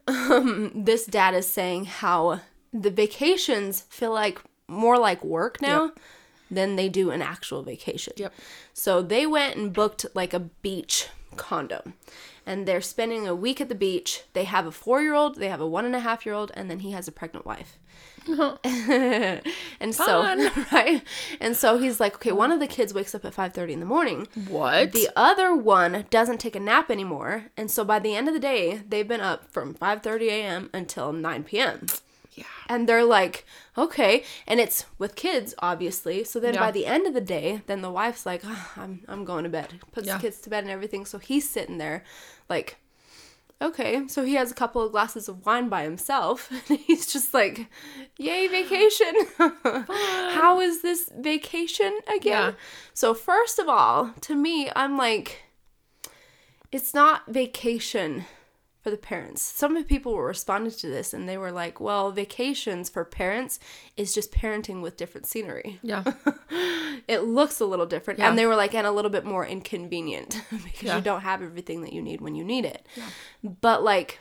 um, this dad is saying how the vacations feel like more like work now than they do an actual vacation. Yep. So they went and booked like a beach condo. And they're spending a week at the beach. They have a four year old, they have a one and a half year old, and then he has a pregnant wife. and so right. And so he's like, okay, one of the kids wakes up at five thirty in the morning. What? The other one doesn't take a nap anymore. And so by the end of the day, they've been up from 5:30 a.m. until 9 p.m. yeah. And they're like, okay, and it's with kids, obviously. So then Yeah. by the end of the day, then the wife's like, "Ah, I'm I'm going to bed. Puts Yeah. the kids to bed and everything. So he's sitting there, like, okay. So he has a couple of glasses of wine by himself, and he's just like, yay, vacation. How is this vacation again? Yeah. So first of all, to me, I'm like, it's not vacation for the parents. Some of the people were responding to this and they were like, well, vacations for parents is just parenting with different scenery. Yeah. It looks a little different. Yeah. And they were like, and a little bit more inconvenient because Yeah. you don't have everything that you need when you need it. Yeah. But like,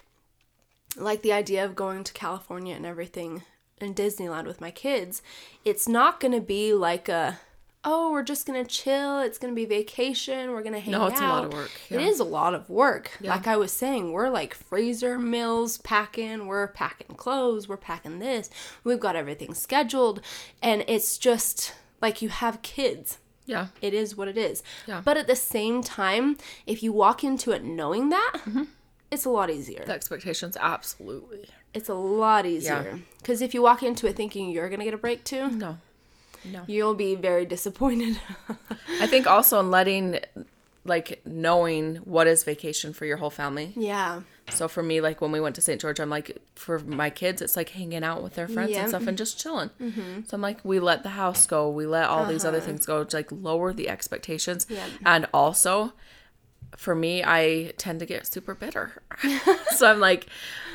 like the idea of going to California and everything and Disneyland with my kids, it's not going to be like a, oh, we're just to chill. It's to be vacation. We're to hang No, out. No, it's a lot of work. It Yeah. is a lot of work. Yeah. Like I was saying, we're like freezer mills packing, we're packing clothes, we're packing this. We've got everything scheduled. And it's just like you have kids. Yeah. It is what it is. Yeah. But at the same time, if you walk into it knowing that, Mm-hmm. it's a lot easier. The expectations, absolutely. It's a lot easier. Because if you walk into it thinking you're going to get a break too, No. You'll be very disappointed. I think also in letting, like, knowing what is vacation for your whole family. yeah. So for me, like when we went to St. George, I'm like, for my kids, it's like hanging out with their friends Yeah. and stuff and mm-hmm. just chilling. Mm-hmm. So I'm like, we let the house go, we let all these other uh-huh. things go, to like lower the expectations. Yeah. And also, for me, I tend to get super bitter. so I'm like,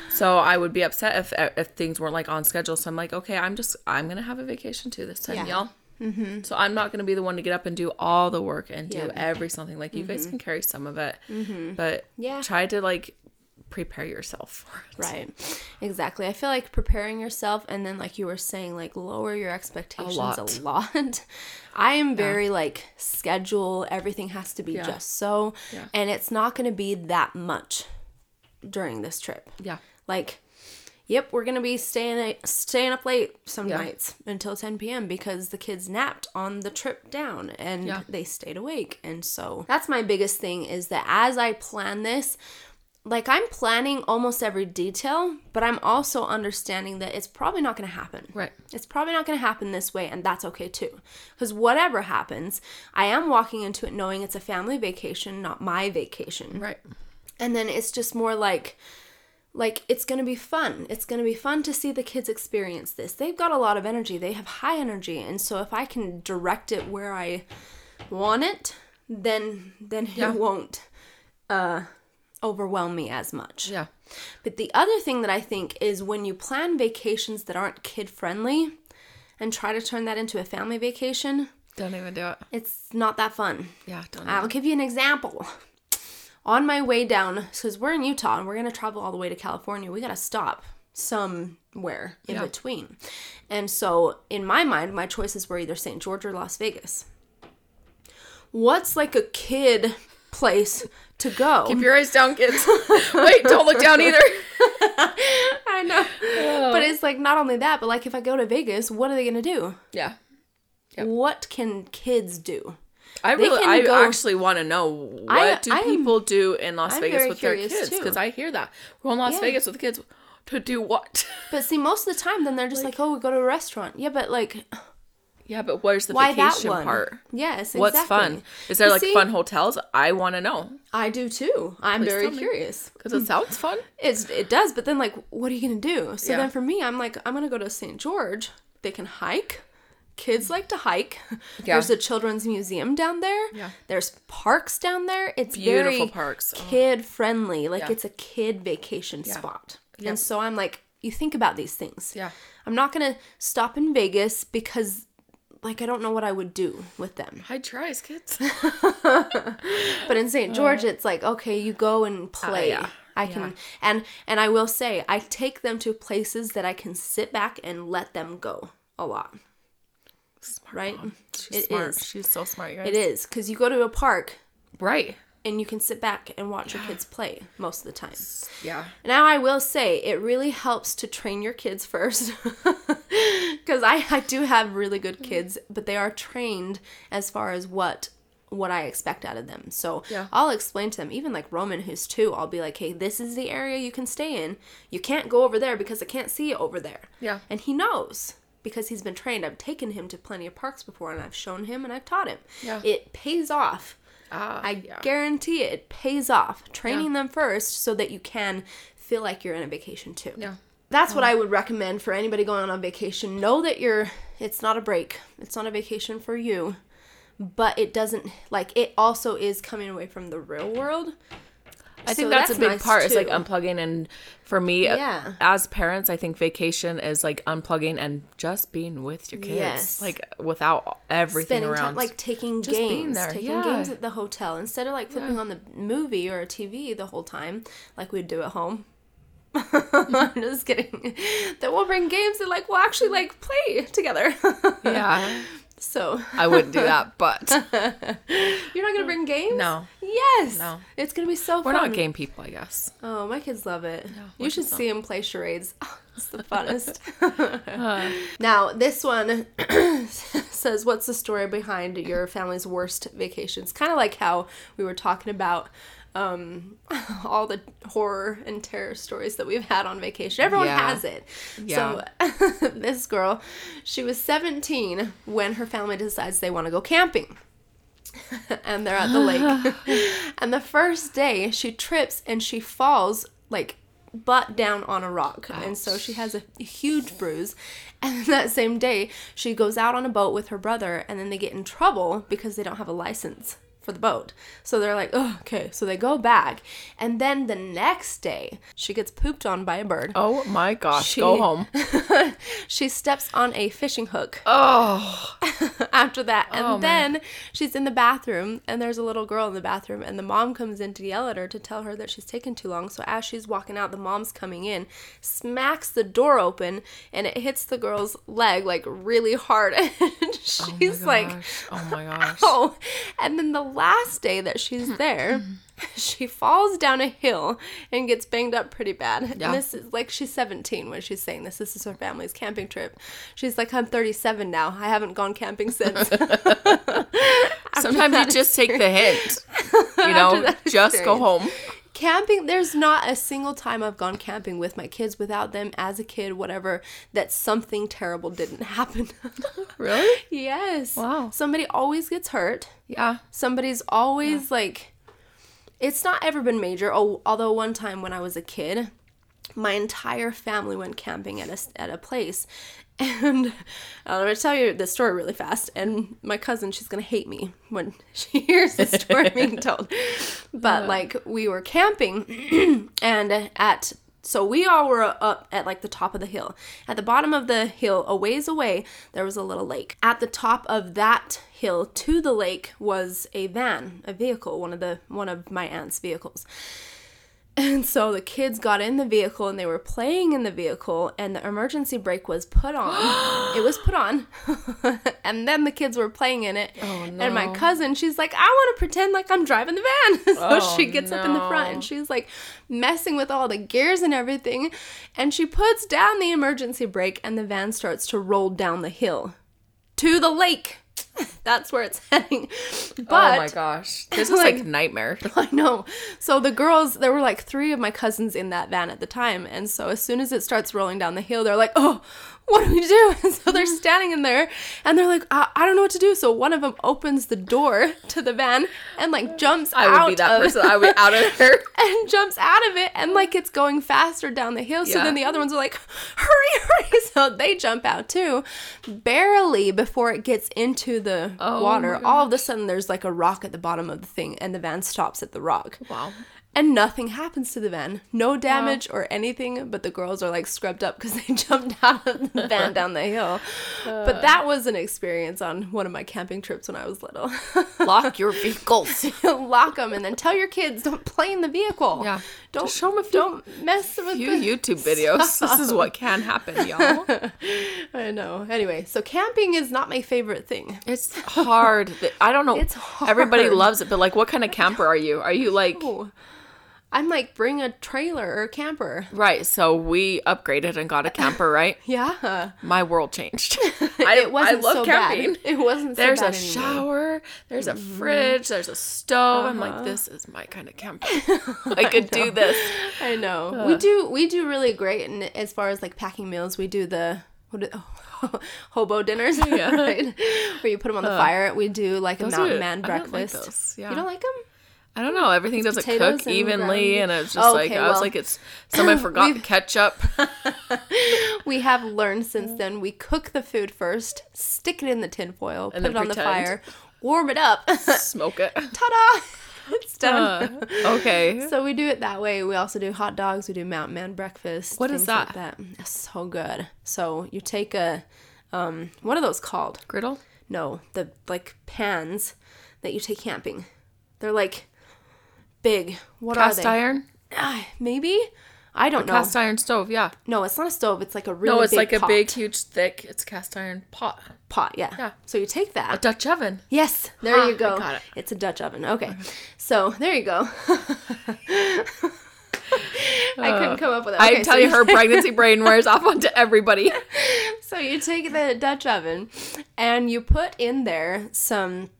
so I would be upset if if things weren't like on schedule. So I'm like, okay, I'm just I'm gonna have a vacation too this time, Yeah. y'all. Mm-hmm. So I'm not gonna be the one to get up and do all the work and do Yeah. every something. Like you guys can carry some of it, but Yeah. try to like prepare yourself for it. Right. Exactly. I feel like preparing yourself and then like you were saying like lower your expectations a lot. lot. I am very like schedule, everything has to be Yeah. just so Yeah. and it's not going to be that much during this trip. Yeah. Like Yep, we're gonna be staying staying up late some Yeah. nights until 10 p.m. because the kids napped on the trip down and Yeah. they stayed awake. And so that's my biggest thing is that as I plan this, like I'm planning almost every detail, but I'm also understanding that it's probably not going to happen. Right. It's probably not going to happen this way, and that's okay too. Because whatever happens, I am walking into it knowing it's a family vacation, not my vacation. Right. And then it's just more like, like it's going to be fun. It's going to be fun to see the kids experience this. They've got a lot of energy. They have high energy, and so if I can direct it where I want it, then then Yeah. it won't uh overwhelm me as much. Yeah. But the other thing that I think is when you plan vacations that aren't kid friendly and try to turn that into a family vacation, Don't even do it. it's not that fun. Yeah. Don't. I'll give you an example. On my way down, because we're in Utah and we're going to travel all the way to California, we got to stop somewhere in Yeah. between. And so in my mind, my choices were either St. George or Las Vegas. What's like a kid place to go? Keep your eyes down, kids. Wait, don't look down either. I know. But it's like not only that, but like if I go to Vegas, what are they going to do? Yeah. Yep. What can kids do? I really, I go- actually want to know what I- do I am- people do in Las I'm Vegas with their kids? Because I hear that we're in Las Yeah. Vegas with the kids to do what? But see, most of the time, then they're just like, "Oh, we go to a restaurant." Yeah, but like, yeah, but where's the why vacation part? Yes, What's fun? Is there You like see, fun hotels? I want to know I do too. I'm Please very curious. because it sounds fun. It's it does, but then like, what are you gonna do? So Yeah. then for me, I'm like, I'm gonna go to St. George. They can hike. Kids like to hike. Yeah. There's a children's museum down there. Yeah. There's parks down there. It's Beautiful very parks. Oh. kid friendly. Like Yeah. it's a kid vacation spot. Yeah. And so I'm like, you think about these things. Yeah. I'm not gonna stop in Vegas because like I don't know what I would do with them. High tries, kids. But in St. George it's like, okay, you go and play. Uh, yeah. I can and and I will say I take them to places that I can sit back and let them go a lot. Smart Right? mom. She's It smart. is. She's so smart, guys. It is cuz you go to a park Right. and you can sit back and watch your kids play most of the time. Yeah. Now I will say it really helps to train your kids first because I, I do have really good mm-hmm. kids, but they are trained as far as what what I expect out of them. So Yeah. I'll explain to them, even like Roman who's two, I'll be like, hey, this is the area you can stay in. You can't go over there because I can't see you over there. Yeah. And he knows because he's been trained. I've taken him to plenty of parks before and I've shown him and I've taught him. Yeah. It pays off. Ah, I yeah. guarantee it, it pays off. Training them first so that you can feel like you're in a vacation too. Yeah. That's what I would recommend for anybody going on a vacation. Know that you're it's not a break. It's not a vacation for you. But it doesn't like it also is coming away from the real world. I think So that's, a big nice, part. It's like unplugging, and for me, uh, Yeah. as parents, I think vacation is like unplugging and just being with your kids, Yes. like without everything Spending around. time like taking Just being games, there, taking yeah. games at the hotel instead of like flipping on the movie or a TV the whole time like we'd do at home. Mm-hmm. I'm just kidding. That we'll bring games and like we'll actually like play together. yeah, so I wouldn't do that, but you're not gonna bring games? no, Yes. No. It's gonna be so fun. we're fun. not game people, I guess. Oh, my kids love it. my you should see them play charades. it's the funnest. now, this one says, What's the story behind your family's worst vacations? Kind of like how we were talking about um, all the horror and terror stories that we've had on vacation. Everyone Yeah. has it. Yeah. So, this girl, she was 17 when her family decides they want to go camping and they're at the lake. and the first day, she trips and she falls like butt down on a rock. And so she has a huge bruise. And that same day, she goes out on a boat with her brother and then they get in trouble because they don't have a license for the boat. So they're like, oh, okay. So they go back. And then the next day, she gets pooped on by a bird. Oh my gosh, She- go home. she steps on a fishing hook. Oh, after that. And Oh, then man. she's in the bathroom and there's a little girl in the bathroom and the mom comes in to yell at her to tell her that she's taking too long. So as she's walking out, the mom's coming in, smacks the door open and it hits the girl's leg like really hard. And oh she's oh like, oh my gosh. oh. And then the last day that she's hmm. there, hmm. she falls down a hill and gets banged up pretty bad. Yeah. And this is like she's 17 when she's saying this. This is her family's camping trip. She's like, I'm 37 now. I haven't gone camping since. Sometimes you just take the hint. You know, just go home. Camping, there's not a single time I've gone camping with my kids without them as a kid, whatever, that something terrible didn't happen. Really? yes. Wow. Somebody always gets hurt. Yeah. somebody's always like it's not ever been major oh, although one time when i was a kid my entire family went camping at a, at a place and i'm going to tell you this story really fast and my cousin she's going to hate me when she hears the story being told but uh-huh. like we were camping and at so we all were up at like the top of the hill. At the bottom of the hill, a ways away, there was a little lake. At the top of that hill to the lake was a van, a vehicle, one of the one of my aunt's vehicles. And so the kids got in the vehicle and they were playing in the vehicle, and the emergency brake was put on. it was put on. and then the kids were playing in it. Oh, And my cousin, she's like, I want to pretend like I'm driving the van. so Oh, she gets up in the front and she's like messing with all the gears and everything. And she puts down the emergency brake, and the van starts to roll down the hill to the lake. That's where it's heading. But oh my gosh. This is like- like nightmare. I know. So the girls, there were like three of my cousins in that van at the time. And so as soon as it starts rolling down the hill, they're like, oh, what do we do? And so they're standing in there and they're like, I, I don't know what to do. So one of them opens the door to the van and like jumps I out would be that of person. I would out of there. and jumps out of it and like it's going faster down the hill. So Yeah. then the other ones are like, hurry, hurry. So they jump out too. Barely before it gets into the Oh water, all of a sudden there's like a rock at the bottom of the thing and the van stops at the rock. Wow. And nothing happens to the van. No damage or anything, but the girls are like scrubbed up because they jumped out of the van down the hill. but uh. that was an experience on one of my camping trips when I was little. Lock your vehicles. Lock them and then tell your kids don't play in the vehicle. Yeah. Don't Just show 'em a few- don't mess with Few the YouTube videos. This is what can happen, y'all. I know. Anyway, so camping is not my favorite thing. It's hard. I don't know. It's hard. Everybody loves it, but like, what kind of camper are you? Are you like. I'm like bring a trailer or a camper. right? So we upgraded and got a camper, right? Yeah. My world changed. I, it wasn't I love so camping. bad. It wasn't so There's a anymore. shower. There's a mm-hmm. fridge. There's a stove. I'm like, uh-huh. this is my kind of camper. I could do this. I know. Uh. We do we do really great and as far as like packing meals, we do the what do- hobo dinners, Yeah. right? Where you put them on the fire. We do like a mountain are- man I like breakfast. those, yeah. You don't like them? I don't know. Everything doesn't cook evenly, and it's just Oh, like okay, I was well. like, it's someone forgot the ketchup. We have learned since then. We cook the food first, stick it in the tin foil, And put it on the fire, warm it up. Smoke it. Ta-da! It's done. Uh, okay. So we do it that way. We also do hot dogs. We do Mountain Man breakfast. What is things like that? It's so good. So you take a, um, what are those called? Griddle. No, the like pans that you take camping. They're like big. What Cast are they? iron. Ah, maybe. I don't know. Cast iron stove. Yeah. no, it's not a stove. It's like a really No, it's big like a big, huge, thick. It's cast iron pot. pot. Yeah. Yeah. So you take that. A Dutch oven. Yes, there Ha, you I go. got it. It's a Dutch oven. Okay. So there you go. I couldn't come up with it. I tell so you, her pregnancy brain wears off onto everybody. So you take the Dutch oven and you put in there some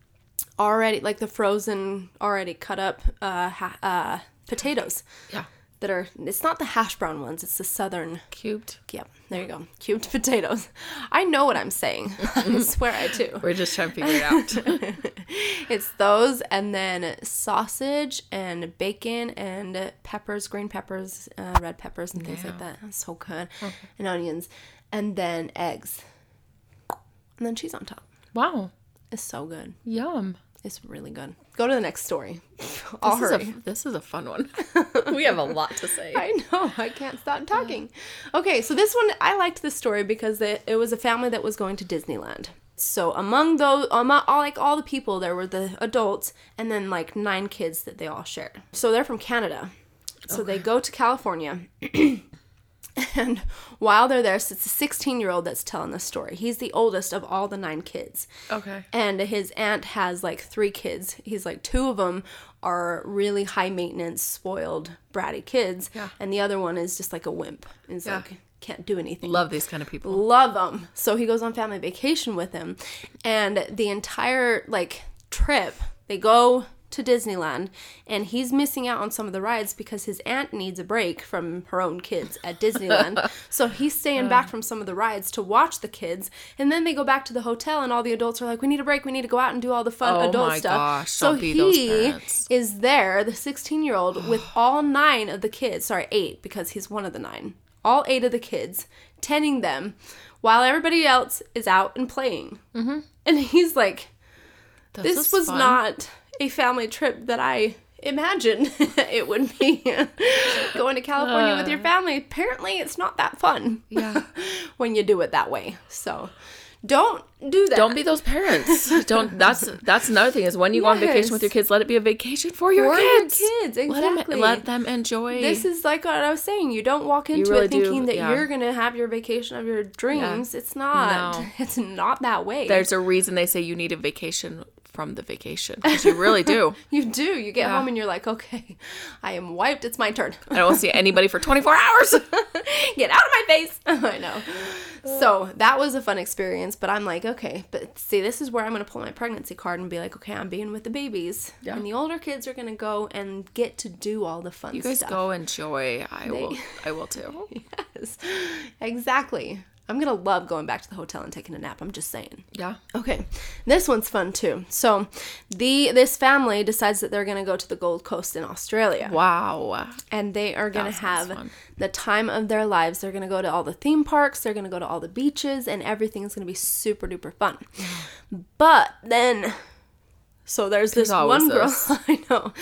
already like the frozen already cut up uh, ha- uh potatoes Yeah. that are it's not the hash brown ones, it's the southern Cubed. Yep, there you go. Cubed potatoes. I know what I'm saying. I swear I do. We're just trying to figure it out. It's those and then sausage and bacon and peppers, green peppers, uh, red peppers, and things like that. That's so good. And onions. And then eggs. And then cheese on top. wow. It's so good. Yum. It's really good. Go to the next story. I'll This is, hurry. a, this is a fun one. we have a lot to say. I know. I can't stop talking. Okay, so this one I liked this story because it, it was a family that was going to Disneyland. So among those, among all like all the people, there were the adults and then like nine kids that they all shared. So they're from Canada. So they go to California. And while they're there, so it's a 16 year old that's telling the story. He's the oldest of all the nine kids. Okay. And his aunt has like three kids. He's like, two of them are really high maintenance, spoiled, bratty kids. Yeah. And the other one is just like a wimp. Is Yeah. like, can't do anything. Love these kind of people. Love them. So he goes on family vacation with him. And the entire like trip, they go to Disneyland and he's missing out on some of the rides because his aunt needs a break from her own kids at Disneyland. so he's staying back from some of the rides to watch the kids. And then they go back to the hotel and all the adults are like, We need a break, we need to go out and do all the fun Oh adult my stuff. gosh, so don't be those he is there, the 16 year old, with all nine of the kids, sorry, eight, because he's one of the nine, all eight of the kids, tending them while everybody else is out and playing. Mm-hmm. And he's like, this is was fun. not a family trip that I imagined it would be. Going to California with your uh. family. Apparently, it's not that fun Yeah. when you do it that way. So, Don't do that. Don't be those parents. Don't. That's that's another thing is when you go on vacation with your kids, let it be a vacation for your For your kids. kids, Let exactly. them let them enjoy. This is like what I was saying. You don't walk into really it thinking do, that yeah. you're gonna have your vacation of your dreams. It's not. No. It's not that way. There's a reason they say you need a vacation from the vacation you really do. you do. You get Yeah. home and you're like, okay, I am wiped. It's my turn. I don't see anybody for 24 hours. get out of my face. I know. So that was a fun experience, but I'm like, okay, but see, this is where I'm gonna pull my pregnancy card and be like, okay, I'm being with the babies, Yeah. and the older kids are gonna go and get to do all the fun You guys stuff. go enjoy. I will. I will too. Yes, exactly. I'm gonna love going back to the hotel and taking a nap. I'm just saying. Yeah. Okay, this one's fun too. So, the this family decides that they're gonna go to the Gold Coast in Australia, Wow. and they are gonna have fun. the time of their lives. They're gonna go to all the theme parks. They're gonna go to all the beaches, and everything's gonna be super duper fun. Mm. But then. So there's this always one girl. this. I know.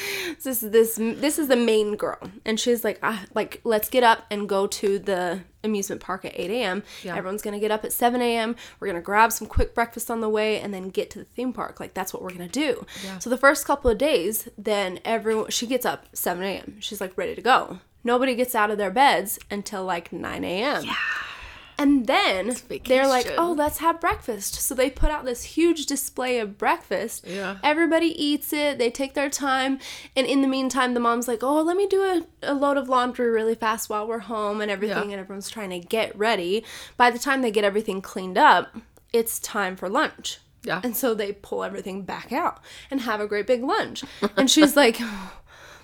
This is this this is the main girl, and she's like, ah, like let's get up and go to the amusement park at 8 a.m. Yeah. Everyone's gonna get up at 7 a.m. We're gonna grab some quick breakfast on the way, and then get to the theme park. Like that's what we're gonna do. Yeah. So the first couple of days, then everyone she gets up 7 a.m. She's like ready to go. Nobody gets out of their beds until like 9 a.m. Yeah. And then they're like, oh, let's have breakfast. So they put out this huge display of breakfast. Yeah. Everybody eats it. They take their time. And in the meantime, the mom's like, oh, let me do a, a load of laundry really fast while we're home and everything. Yeah. And everyone's trying to get ready. By the time they get everything cleaned up, it's time for lunch. Yeah. And so they pull everything back out and have a great big lunch. And she's like,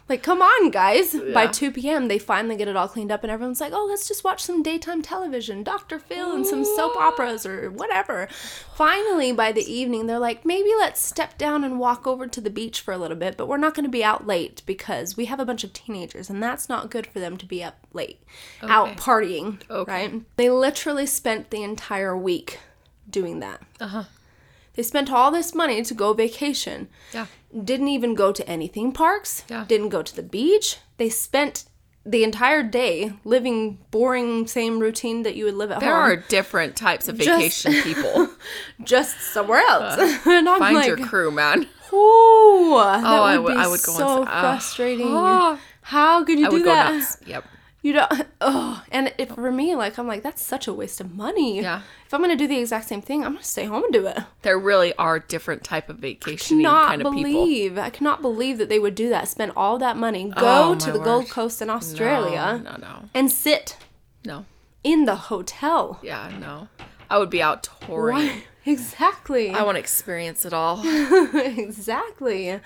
like, come on, guys. By 2 p.m., they finally get it all cleaned up, and everyone's like, oh, let's just watch some daytime television, Dr. Phil, and some soap operas or whatever. Finally, by the evening, they're like, maybe let's step down and walk over to the beach for a little bit, but we're not going to be out late because we have a bunch of teenagers, and that's not good for them to be up late, out partying, Okay. right? They literally spent the entire week doing that. Uh huh. They spent all this money to go vacation. Yeah. Didn't even go to any theme parks. Yeah. Didn't go to the beach. They spent the entire day living boring same routine that you would live at There home. There are different types of Just- vacation people. just somewhere else. and I'm Find like, your crew, man. ooh, that Oh, would I be would- I would go on so s- ah. frustrating. How could you I do that? Yep. You don't. Oh, and it, for me, like I'm like that's such a waste of money. Yeah. If I'm gonna do the exact same thing, I'm gonna stay home and do it. There really are different type of vacationing cannot kind of people. believe I cannot believe that they would do that. Spend all that money, go Oh, to the Gold. Coast in Australia, No, no, and sit no. in the hotel. Yeah, no. I would be out touring. Why? Exactly. I want to experience it all. exactly.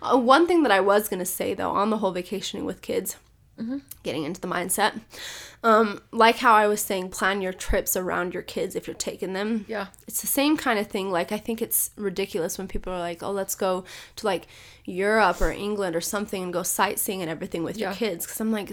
Uh, one thing that I was gonna say though, on the whole vacationing with kids, Mm-hmm. getting into the mindset, um, like how I was saying, plan your trips around your kids if you're taking them. Yeah. It's the same kind of thing. Like I think it's ridiculous when people are like, "Oh, let's go to like Europe or England or something and go sightseeing and everything with your kids." Because I'm like,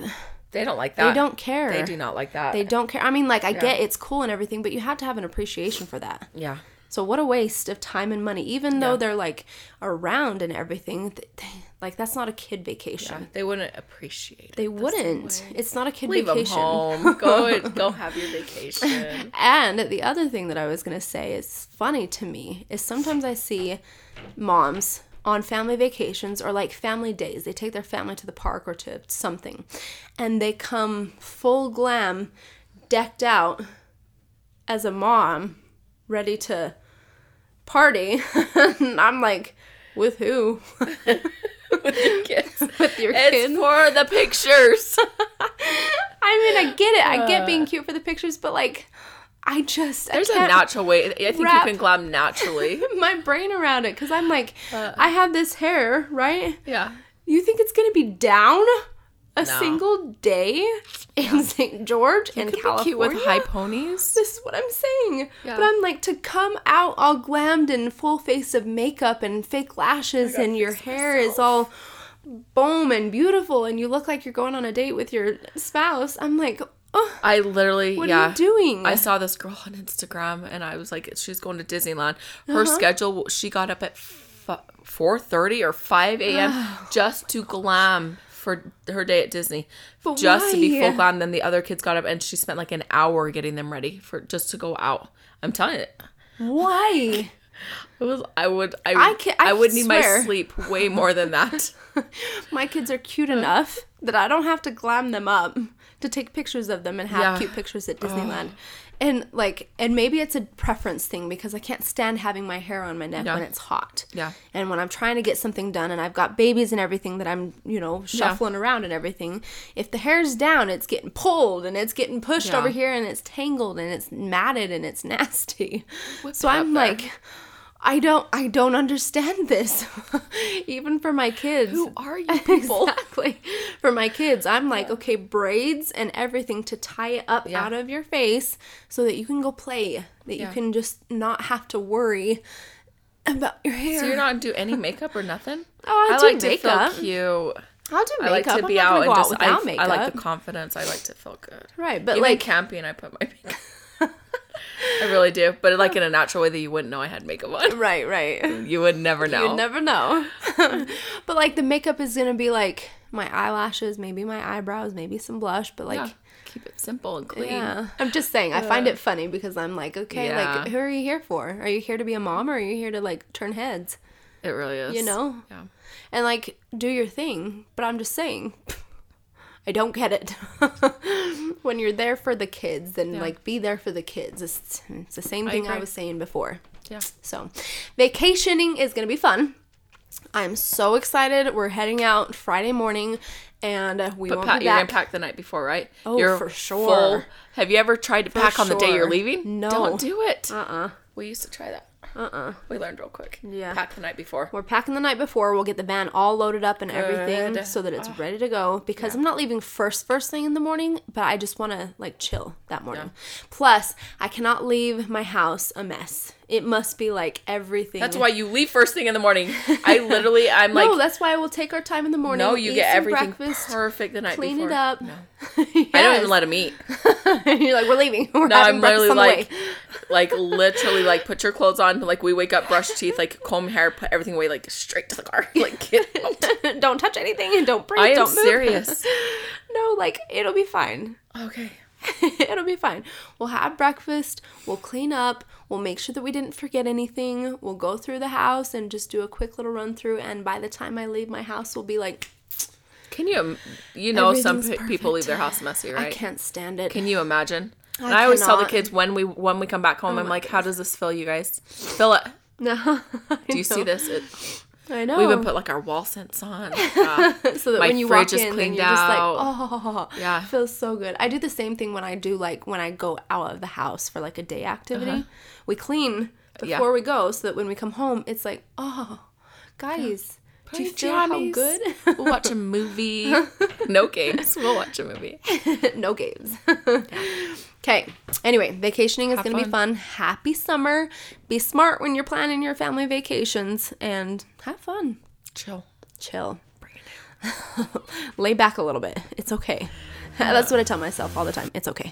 They don't like that. they don't care. They do not like that. They don't care. I mean, like I get it's cool and everything, but you have to have an appreciation for that. Yeah. So what a waste of time and money. Even though they're like around and everything, th- th- like that's not a kid vacation. Yeah. They wouldn't appreciate it. They the wouldn't. It's not a kid Leave them vacation. home. Go and go have your vacation. And the other thing that I was gonna say is funny to me is sometimes I see moms on family vacations or like family days. They take their family to the park or to something, and they come full glam, decked out as a mom, ready to party. and I'm like, with who? with your kids. with your It's kids? for the pictures. I mean, I get it. I get being cute for the pictures, but like, I just There's a natural way. I think you can glam naturally. my brain around it because I'm like, Uh. I have this hair, right? Yeah. You think it's gonna be down a No. single day in St. George in Could be California? with high ponies. this is what I'm saying. Yeah. But I'm like to come out all glammed and full face of makeup and fake lashes and your hair is all boom and beautiful and you look like you're going on a date with your spouse. I'm like, oh, I literally, what yeah. are you doing? I saw this girl on Instagram, and I was like, she's going to Disneyland. Uh-huh. Her schedule, she got up at four thirty or five a.m. just to glam for her day at Disney, But just to be full glam. Then the other kids got up, and she spent like an hour getting them ready for just to go out. I'm telling you, Why? It was. I would. I. I ca- I I would need swear. my sleep way more than that. My kids are cute enough that I don't have to glam them up to take pictures of them and have Yeah. cute pictures at Disneyland. And like, and maybe it's a preference thing because I can't stand having my hair on my neck Yeah. when it's hot. Yeah. And when I'm trying to get something done and I've got babies and everything that I'm, you know, shuffling around and everything, if the hair's down, it's getting pulled and it's getting pushed Yeah. over here and it's tangled and it's matted and it's nasty. so it I'm there. like, I don't I don't understand this. Even for my kids. Who are you people? Exactly. For my kids, I'm like, okay, braids and everything to tie it up Yeah. out of your face so that you can go play. That Yeah. you can just not have to worry about your hair. So you're not do any makeup or nothing. Oh, I do like makeup. to feel cute. I'll do I like to I'm be out and just. out I, makeup. I like the confidence. I like to feel good. right, but Even like camping, I put my makeup. I really do, but like in a natural way that you wouldn't know I had makeup on. right, right. You would never know. You'd never know. but like the makeup is gonna be like my eyelashes, maybe my eyebrows, maybe some blush, but like yeah. Keep it simple and clean. Yeah. I'm just saying, I find it funny because I'm like, okay, Yeah. like, who are you here for? Are you here to be a mom or are you here to like turn heads? It really is. You know? Yeah. And like, do your thing. But I'm just saying, I don't get it. when you're there for the kids, then Yeah. like be there for the kids. It's, it's the same thing I, agree. was saying before. Yeah. So, vacationing is going to be fun. I'm so excited. We're heading out Friday morning and uh, we But won't be you're gonna pack the night before, right? Oh, you're for sure. Have you ever tried to pack on the day you're leaving? No. Don't do it. uh-uh. We used to try that. Uh-uh. We learned real quick. Yeah. Pack the night before. We're packing the night before. We'll get the van all loaded up and everything so that it's ah. ready to go because I'm not leaving first first thing in the morning, but I just want to like chill that morning. Plus, I cannot leave my house a mess. It must be like everything. That's why you leave first thing in the morning. I literally, I'm No, like, no, that's why we'll take our time in the morning. no, you get everything breakfast, perfect the night before. clean before. it up. No. I don't even let them eat. You're like, we're leaving. We're No, I'm literally like, like literally like put your clothes on. Like we wake up, brush teeth, like comb hair, put everything away, like straight to the car. Like get out. don't touch anything and don't breathe. I am don't move. serious. no, like it'll be fine. Okay. It'll be fine. We'll have breakfast. We'll clean up. We'll make sure that we didn't forget anything. We'll go through the house and just do a quick little run through. And by the time I leave my house, we'll be like, Can you? You know, some pe- people leave their house messy, right? I can't stand it. Can you imagine? and I always tell the kids when we when we come back home, oh I'm my like, "How does this feel, you guys? Feel it? no. Do you see this? It, I know. we even put like our wall scents on. Uh, so that when you walk in, cleaned you're just like, oh, Yeah. feels so good. I do the same thing when I do like when I go out of the house for like a day activity. We clean Uh-huh. Yeah. before we go, so that when we come home, it's like, oh, guys, do you feel how good? we'll watch a movie. no games. We'll watch a movie. no games. Okay. Anyway, vacationing is Have going to be fun. Happy summer. Be smart when you're planning your family vacations and have fun. Chill. Chill. Lay back a little bit. It's okay. That's what I tell myself all the time. It's okay.